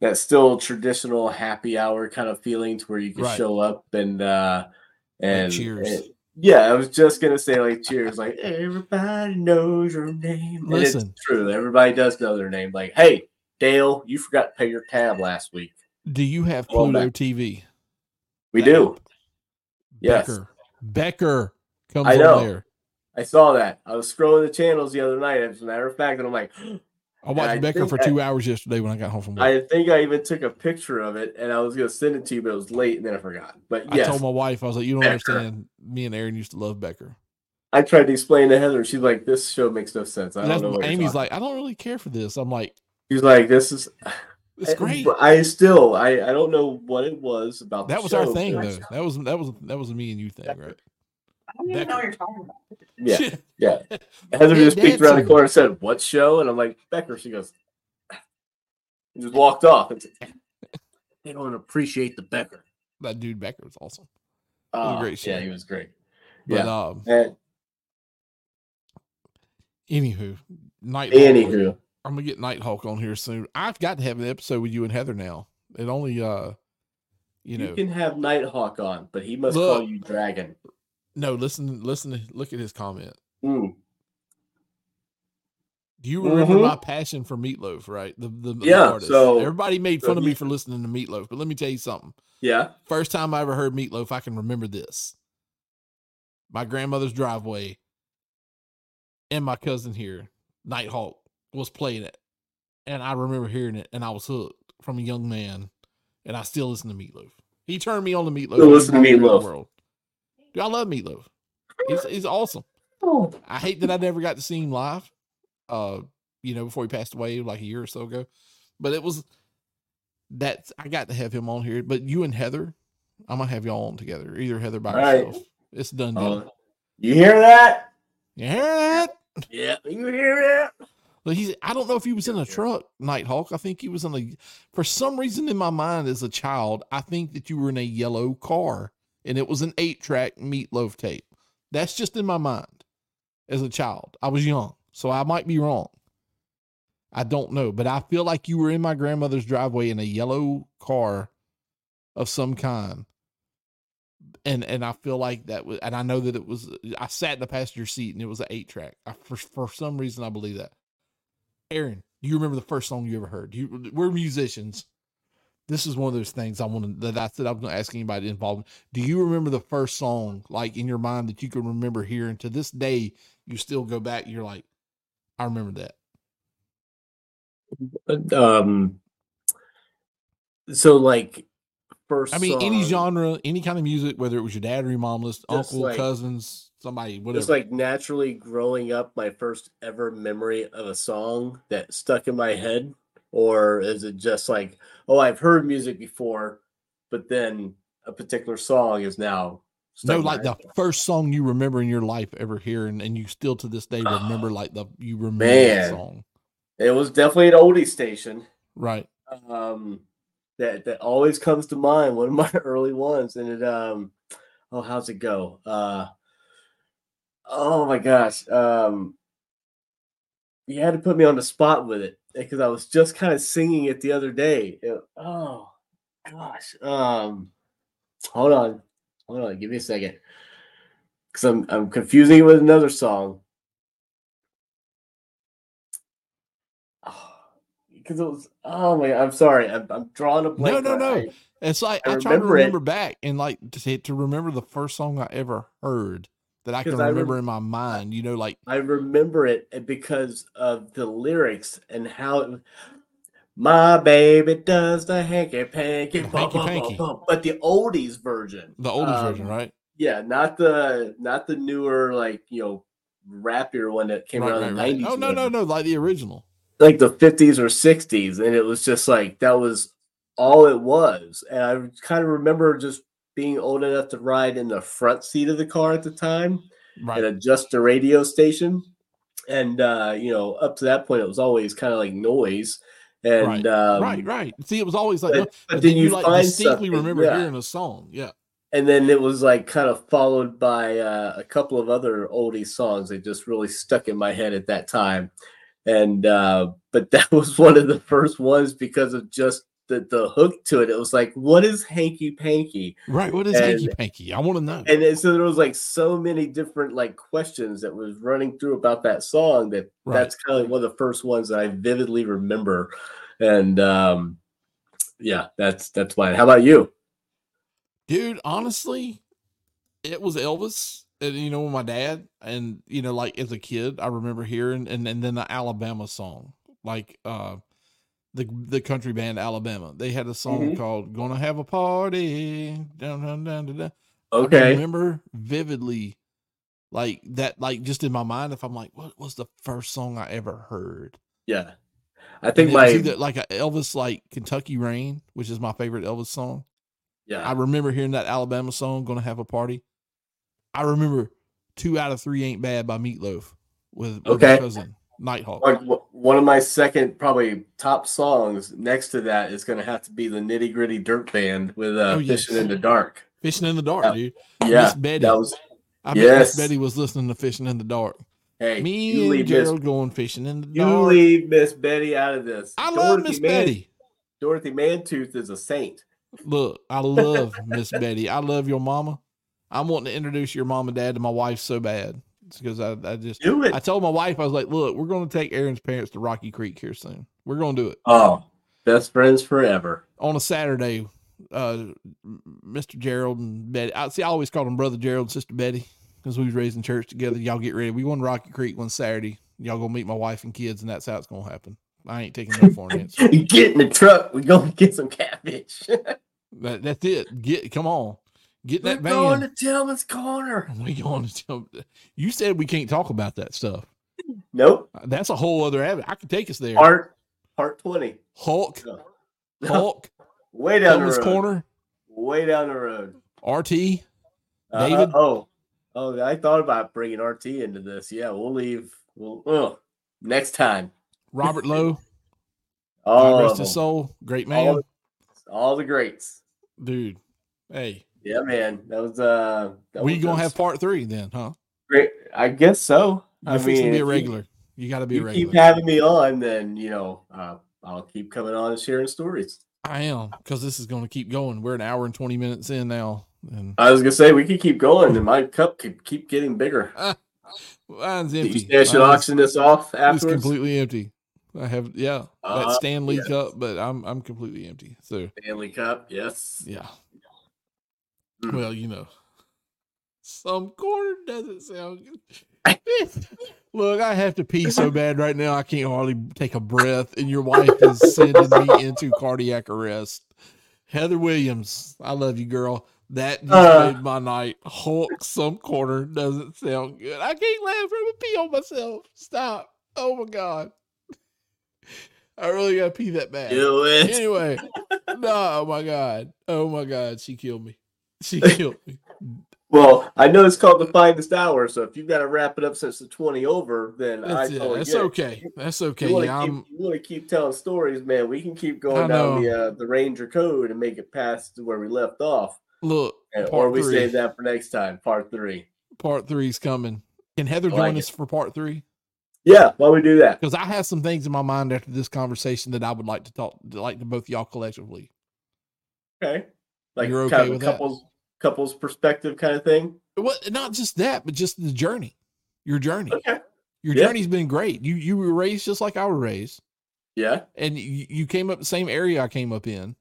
that still traditional happy hour kind of feeling to where you can Right. show up and uh and Cheers. and- yeah, I was just gonna say like cheers, like everybody knows your name. And Listen. it's true, everybody does know their name. Like, hey, Dale, you forgot to pay your tab last week. Do you have Well, Pluto that- TV? We That do. app? Yes. Becker. Becker comes I know. there. I saw that. I was scrolling the channels the other night, as a matter of fact, and I'm like, I watched I Becker for I- two hours yesterday when I got home from work. I think I even took a picture of it and I was gonna send it to you, but it was late and then I forgot. But I, told my wife, I was like, you don't Becker. understand. Me and Aaron used to love Becker. I tried to explain to Heather. She's like, "This show makes no sense." I don't know what Amy's like, I don't really care for this. I'm like, She's like, "This is it's great. But I still, I, I don't know what it was about. the That was our thing though. That was that was that was a me and you thing, right? I don't even know what you're talking about. Yeah, yeah. Heather Yeah, just peeked around the corner and said, "What show?" And I'm like, "Becker." She goes, and just walked off. It's, they don't appreciate the Becker. That dude Becker was awesome. Oh, great Yeah, he was great. But Yeah. um And anywho, Nighthawk. anywho, I'm gonna get Nighthawk on here soon. I've got to have an episode with you and Heather now. It only uh you you, know can have Nighthawk on, but he must call you Dragon. No listen listen look at his comment. Mm. Do you remember Mhm. my passion for meatloaf, right? The the, the Yeah, artist. so- everybody made so fun of me for listening to meatloaf, but let me tell you something. Yeah. First time I ever heard meatloaf, I can remember this. my grandmother's driveway, and my cousin here, Nighthawk, was playing it. And I remember hearing it and I was hooked from a young man. And I still listen to Meatloaf. He turned me on to Meatloaf. Still listen to all around the Meatloaf. Dude, I love Meatloaf. He's, he's awesome. Oh. I hate that I never got to see him live. Uh, you know, before he passed away like a year or so ago. But it was that I got to have him on here. But you and Heather, I'm gonna have y'all on together. Either Heather by right. herself. It's done deal. Oh, you hear that? You hear that? Yeah, you hear that? But he's I don't know if he was in a truck, Nighthawk. I think he was in a for some reason in my mind as a child, I think that you were in a yellow car and it was an eight track meatloaf tape. That's just in my mind as a child. I was young, so I might be wrong. I don't know, but I feel like you were in my grandmother's driveway in a yellow car of some kind. And and I feel like that was and I know that it was I sat in the passenger seat and it was an eight track. I, for for some reason I believe that. Aaron, do you remember the first song you ever heard? You, we're musicians. This is one of those things I want to that I said I'm going to ask anybody involved. Do you remember the first song like in your mind that you can remember hearing to this day? You still go back. You're like, I remember that. Um. So like, first. I mean, any genre, any kind of music, whether it was your dad or your mom list, uncle, like- cousins, somebody, whatever. Just like naturally growing up, my first ever memory of a song that stuck in my head, or is it just like, oh, I've heard music before, but then a particular song is now no, like the head? first song you remember in your life ever hearing, and you still to this day remember like the you remember Man. song, It was definitely an oldie station. right? um that that always comes to mind one of my early ones and it um oh how's it go uh oh my gosh um you had to put me on the spot with it because i was just kind of singing it the other day. It- oh gosh um hold on hold on give me a second. Because i'm i'm confusing it with another song. Because it was oh my i'm sorry i'm, I'm drawing a blank no, but no. I- It's like I I, try to remember it. back and like to to remember the first song I ever heard that I can 'Cause I rem- remember in my mind. You know, like I remember it eh, because of the lyrics and how it. My baby does the hanky panky, bum, bum, bum, hanky-panky. bum," but the oldies version. the version, Um, right? Yeah, not the not the newer like you know rappier one that came Right, around right, in the right. nineties. Oh no, no, no, like the original. like the fifties or sixties, and it was just like that was all it was. And I kind of remember just being old enough to ride in the front seat of the car at the time. Right. and adjust the radio station. And uh, you know, up to that point, it was always kind of like noise. And Right, um, right, right. See, it was always like, But, but then you, like find distinctly something, remember yeah. hearing a song. Yeah. and then it was like kind of followed by uh, a couple of other oldie songs that just really stuck in my head at that time. And uh, but that was one of the first ones because of just the the hook to it. It was like, what is hanky panky? Right. What is And- hanky panky? I want to know. and then, so there was like so many different like questions that was running through about that song that Right. that's kind of one of the first ones that I vividly remember. And um yeah, that's that's why. How about you? Dude, honestly, it was Elvis. And you know, my dad, and you know, like as a kid, I remember hearing and, and then the Alabama song, like uh the the country band Alabama. They had a song Mhm. called "Gonna Have a Party." Down, down, down, down. I Okay. remember vividly, like that, like just in my mind. If I'm like, what was the first song I ever heard? Yeah. I think my either like a Elvis, like Kentucky Rain, which is my favorite Elvis song. Yeah, I remember hearing that Alabama song, "Gonna Have a Party." I remember two out of three ain't bad by Meatloaf with, with Okay. my cousin Nighthawk. Like one of my second probably top songs next to that is going to have to be the Nitty Gritty Dirt Band with uh, Oh, yes. Fishing in the Dark. Fishing in the dark, Yeah. dude. Yeah, Miss Betty. that was I bet Miss Yes. Betty was listening to Fishing in the Dark. hey. Me you and leave Miss Gerald going fishing in the dark. you leave Miss Betty out of this. I love Miss Man- Betty. Dorothy Mantooth is a saint. Look, I love Miss Betty. I love your mama. I'm wanting to introduce your mom and dad to my wife so bad. Because I, I just Do it. I told my wife I was like, look, we're going to take Aaron's parents to Rocky Creek here soon. We're going to do it oh, best friends forever. on a Saturday. Uh, Mr. Gerald and Betty. I see. I always called them brother Gerald, and sister Betty. because we was raised in church together. Y'all get ready. We going to Rocky Creek one Saturday. Y'all gonna meet my wife and kids, and that's how it's gonna happen. I ain't taking no for an answer. Get in the truck. We're going to get some catfish. That, that's it. Get come on, get We're that going to Tillman's Corner. We going to tell. You said we can't talk about that stuff. Nope. That's a whole other avenue. I could take us there. Part part 20. Hulk, No. Hulk, Way down Thomas the road. Corner, Way down the road. RT. Uh-huh. David? Oh, oh, I thought about bringing RT into this. Yeah, we'll leave. We'll oh, next time. Robert Lowe, All God rest his soul, great man, the- all the greats. dude. Hey, Yeah, man. That was uh. That we was, gonna that have part three then, huh? great. I guess so. You're I mean, be a you- regular. You, got to be a regular keep having me on, then you know uh, I'll keep coming on and sharing stories. I am because this is going to keep going. We're an hour and twenty minutes in now, and I was gonna say we could keep going, and my cup could keep getting bigger. mine's you empty. I should auction this off It's afterwards? completely empty. I have yeah, that Uh, Stanley yes. cup, but I'm I'm completely empty. So Stanley Cup, yes. yeah. Mm. Well, you know, some corner doesn't sound good. Look, I have to pee so bad right now. I can't hardly take a breath, and your wife is sending me into cardiac arrest. Heather Williams, I love you, girl. That just Uh. made my night. Hulk, some corner doesn't sound good. I can't laugh. I'm gonna pee on myself. Stop. Oh my god. I really gotta pee that bad. Anyway, no, oh my god, oh my god, she killed me. She killed me. Well, I know it's called the finest hour, so if you've got to wrap it up since the twenty over, then That's I it. totally That's get it. okay. That's You okay. want Yeah, to keep, keep telling stories, man. We can keep going down the uh, the Ranger code and make it past to where we left off, Look, and, or we three. save that for next time, part three. Part three's coming. Can Heather I join like us for part three? Yeah, why don't we do that? Because I have some things in my mind after this conversation that I would like to talk, like to both y'all collectively. Okay, like You're okay kind of with a that? Couples perspective kind of thing. What? Not just that, but just the journey. Your journey. Okay. Your Yeah. journey's been great. You you were raised just like I was raised, Yeah, and you, you came up the same area I came up in.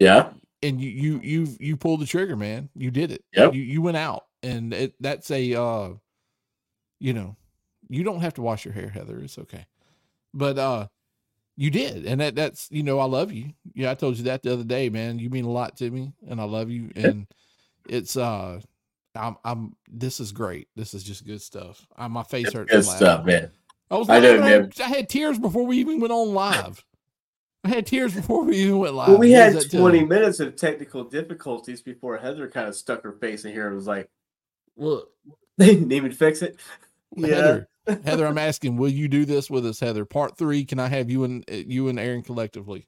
yeah, and you you you you pulled the trigger, man. You did it. Yep. You you went out, and it that's a uh, you know, you don't have to wash your hair, Heather. It's okay, but uh, you did, and that that's you know I love you. Yeah, I told you that the other day, man. You mean a lot to me, and I love you, and it's uh. I'm, I'm. This is great. This is just good stuff. I, my face It's hurts. good from stuff, man. I was. I know, laughing. I, had, I had tears before we even went on live. I had tears before we even went live. Well, we What had does that tell 20 you? minutes of technical difficulties before Heather kind of stuck her face in here and was like, Look, they didn't even fix it. Heather, Heather, I'm asking, will you do this with us, Heather? Part three. Can I have you and uh, you and Aaron collectively?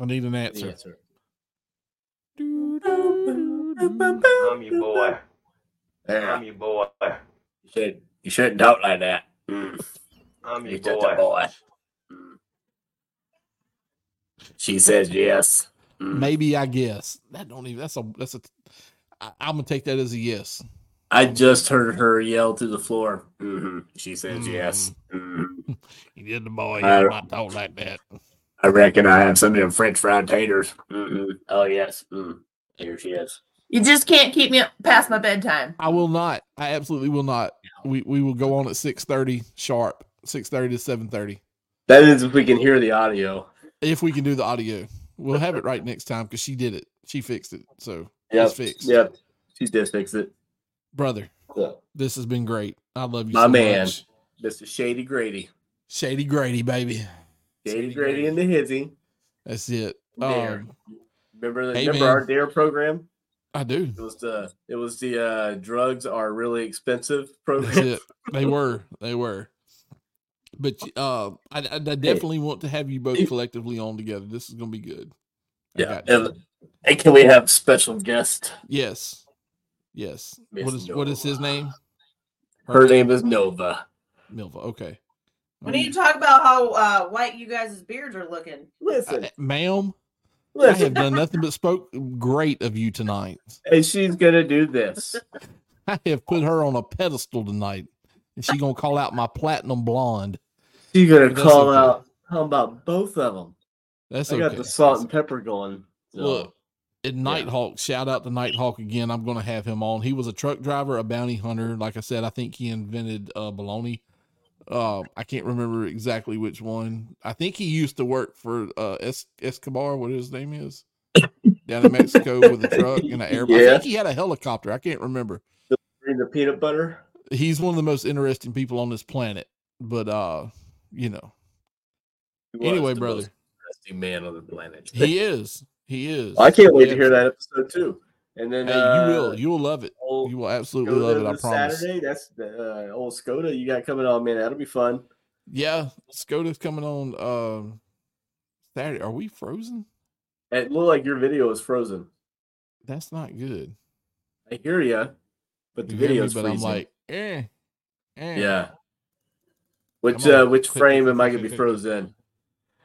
I need an The answer. answer. I'm your boy. There. I'm your boy. You should you shouldn't talk like that. Mm, I'm your you're boy. boy. Mm. She says yes. Mm. Maybe I guess that don't even. That's a. That's a. I, I'm gonna take that as a yes. I just heard her yell to the floor. hmm She says yes. Mhm. You did the boy. I- You not talk like that. I reckon I have some of them French fried taters. hmm Oh yes. Mm. Here she is. You just can't keep me up past my bedtime. I will not. I absolutely will not. We we will go on at six thirty sharp. Six thirty to seven thirty. That is if we can hear the audio. If we can do the audio, we'll have it right next time because she did it. She fixed it. So Yep. it's fixed. Yep. She did fix it. brother. So, This has been great. I love you, My so man. much. Mr. Shady Grady. Shady Grady, baby. Shady Grady and the Hizzy. That's it. Dare. Um, Remember the Hey, remember our Dare program? I do. It was the it was the uh drugs are really expensive That's program. it. They were. They were. But uh, I, I I definitely want to have you both collectively on together. This is gonna be good. Yeah. And, and can we have special guest? Yes. Yes. Miss What is what is his name? Her name is Nova. Milva. Okay. We need to talk about how uh, white you guys' beards are looking. Listen, Uh, ma'am, I have done nothing but spoke great of you tonight. and she's gonna do this. I have put her on a pedestal tonight, and she gonna call out my platinum blonde. She's gonna call okay. out. How about both of them? That's I okay. got the salt and pepper going. so- Look, And Nighthawk, shout out to Nighthawk again. I'm going to have him on. He was a truck driver, a bounty hunter. Like I said, I think he invented uh, baloney. Uh, I can't remember exactly which one. I think he used to work for uh, es- Escobar, what his name is, down in Mexico with a truck and an airplane. I think he had a helicopter. I can't remember. The peanut butter. He's one of the most interesting people on this planet. But uh, you know, He anyway, the brother, most interesting man on the planet. he is. He is. I can't wait to hear that episode too. And then Hey, uh, you will. You will love it. You will absolutely Skoda love it. I promise. Saturday. That's the uh, old Skoda you got coming on, man. That'll be fun. Yeah, Skoda's coming on um Saturday. Are we frozen? It looked like your video is frozen. That's not good. I hear you, but the You hear me? video's but freezing. I'm like, eh, eh. yeah. Which uh, which Click, frame click, am I gonna be frozen?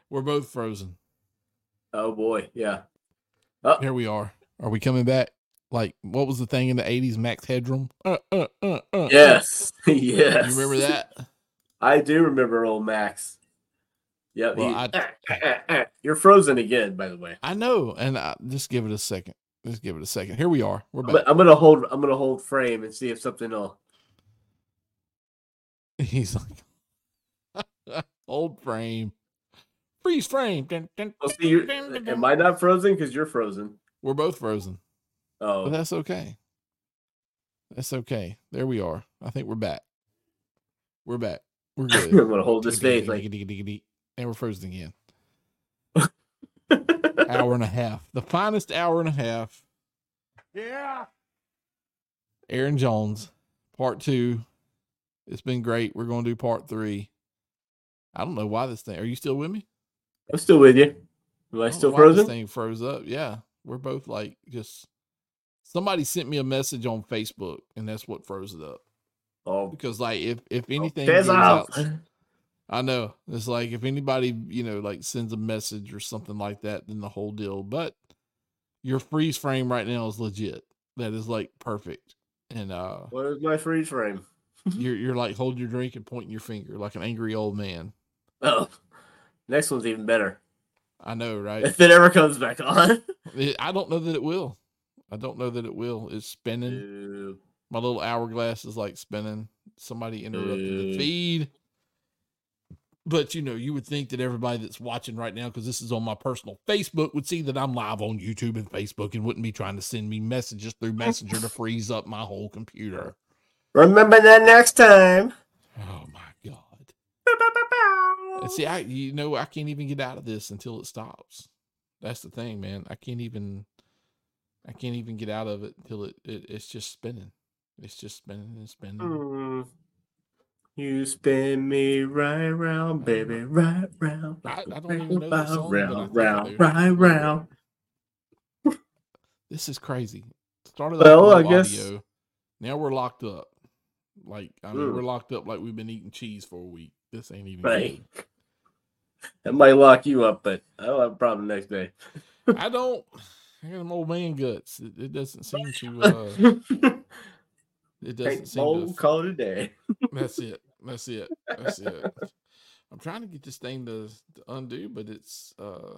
We're both frozen. Oh boy, yeah. Oh, Here we are. Are we coming back? Like, what was the thing in the '80s? Max Headroom. Uh, uh, uh, uh, yes, uh. yes. You remember that? I do remember old Max. Yep. Well, he- I-. You're frozen again, by the way. I know, and I, just give it a second. Just give it a second. Here we are. We're I'm, back. I'm gonna hold. I'm gonna hold frame and see if something will. He's like, old frame, freeze frame. Dun, dun, Well, see, dun, am. I not frozen? Because you're frozen. We're both frozen. Oh. But Oh, that's okay. That's okay. There we are. I think we're back. We're back. We're good. I'm gonna hold this faith. Like, and we're frozen again. Hour and a half. The finest hour and a half. Yeah. Aaron Jones, part two. It's been great. We're going to do part three. I don't know why this thing. Are you still with me? I'm still with you. Am I don't still know This frozen? thing froze up. Yeah, we're both like just. Somebody sent me a message on Facebook, and that's what froze it up. Oh, Because like if if anything piss goes out, I know it's like if anybody you know like sends a message or something like that, then the whole deal. But your freeze frame right now is legit. That is like perfect, and uh, Where's my freeze frame? you're you're like holding your drink and pointing your finger like an angry old man. Oh, next one's even better. I know, right? If it ever comes back on. I don't know that it will. I don't know that it will. It's spinning. Ew. My little hourglass is like spinning. Somebody interrupted the feed. But you know, you would think that everybody that's watching right now, because this is on my personal Facebook, would see that I'm live on YouTube and Facebook and wouldn't be trying to send me messages through Messenger to freeze up my whole computer. Remember that next time. Oh my god! And see, I you know I can't even get out of this until it stops. That's the thing, man. I can't even, I can't even get out of it until it, it it's just spinning. It's just spinning and spinning. Mm. You spin me right round, baby, right round. I- I don't even know song, round, round, right round. This is crazy. Started Well, off I guess- audio. Now we're locked up. Like I mean, Mm. we're locked up like we've been eating cheese for a week. This ain't even Right. That might lock you up, but I don't have a problem next day. I don't. I got them old man guts. It, it doesn't seem to. uh It doesn't Take seem bold, to. call it a day. That's it. That's it. That's it. I'm trying to get this thing to, to undo, but it's. uh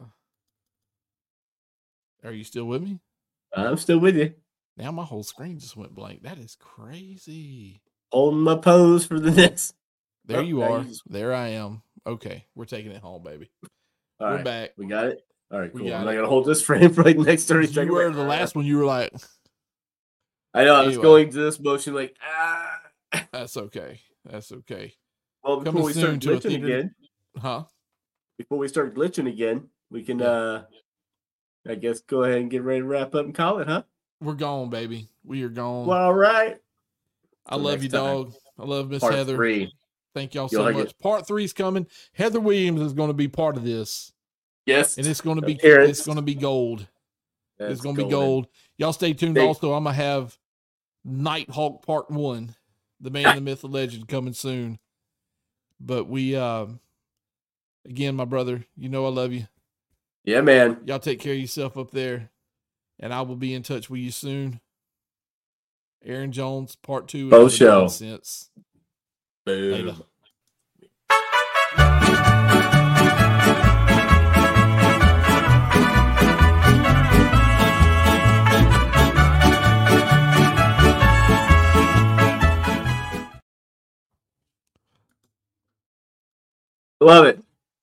Are you still with me? I'm still with you. Now my whole screen just went blank. That is crazy. Holding my pose for the next. There Oh, you now are. you There I am. Okay, we're taking it home, baby. All we're right, back. we got it. All right, cool. got I'm not gonna hold this frame for like the next 30 You were the "Ah." last one. You were like, I know. I was going to this motion like ah. "That's okay. That's okay." Well, before Coming we soon start to a glitching theater- again, Huh? before we start glitching again, we can Yeah. uh I guess go ahead and get ready to wrap up and call it, huh? We're gone, baby. We are gone. Well, all right. I till love you, time. dog. I love Miss Heather. three. Thank y'all You'll so much. it. Part three's coming. Heather Williams is going to be part of this, Yes. and it's going to be Appearance. it's going to be gold. That's it's going to be gold. Y'all stay tuned. Stay- Also, I'm gonna have Nighthawk Part One, the man, the myth, the legend, coming soon. But we, um, again, my brother, you know I love you. Yeah, man. Y'all take care of yourself up there, and I will be in touch with you soon. Aaron Jones, Part Two. Bo of the show. Nonsense. Boom. Later. Love it.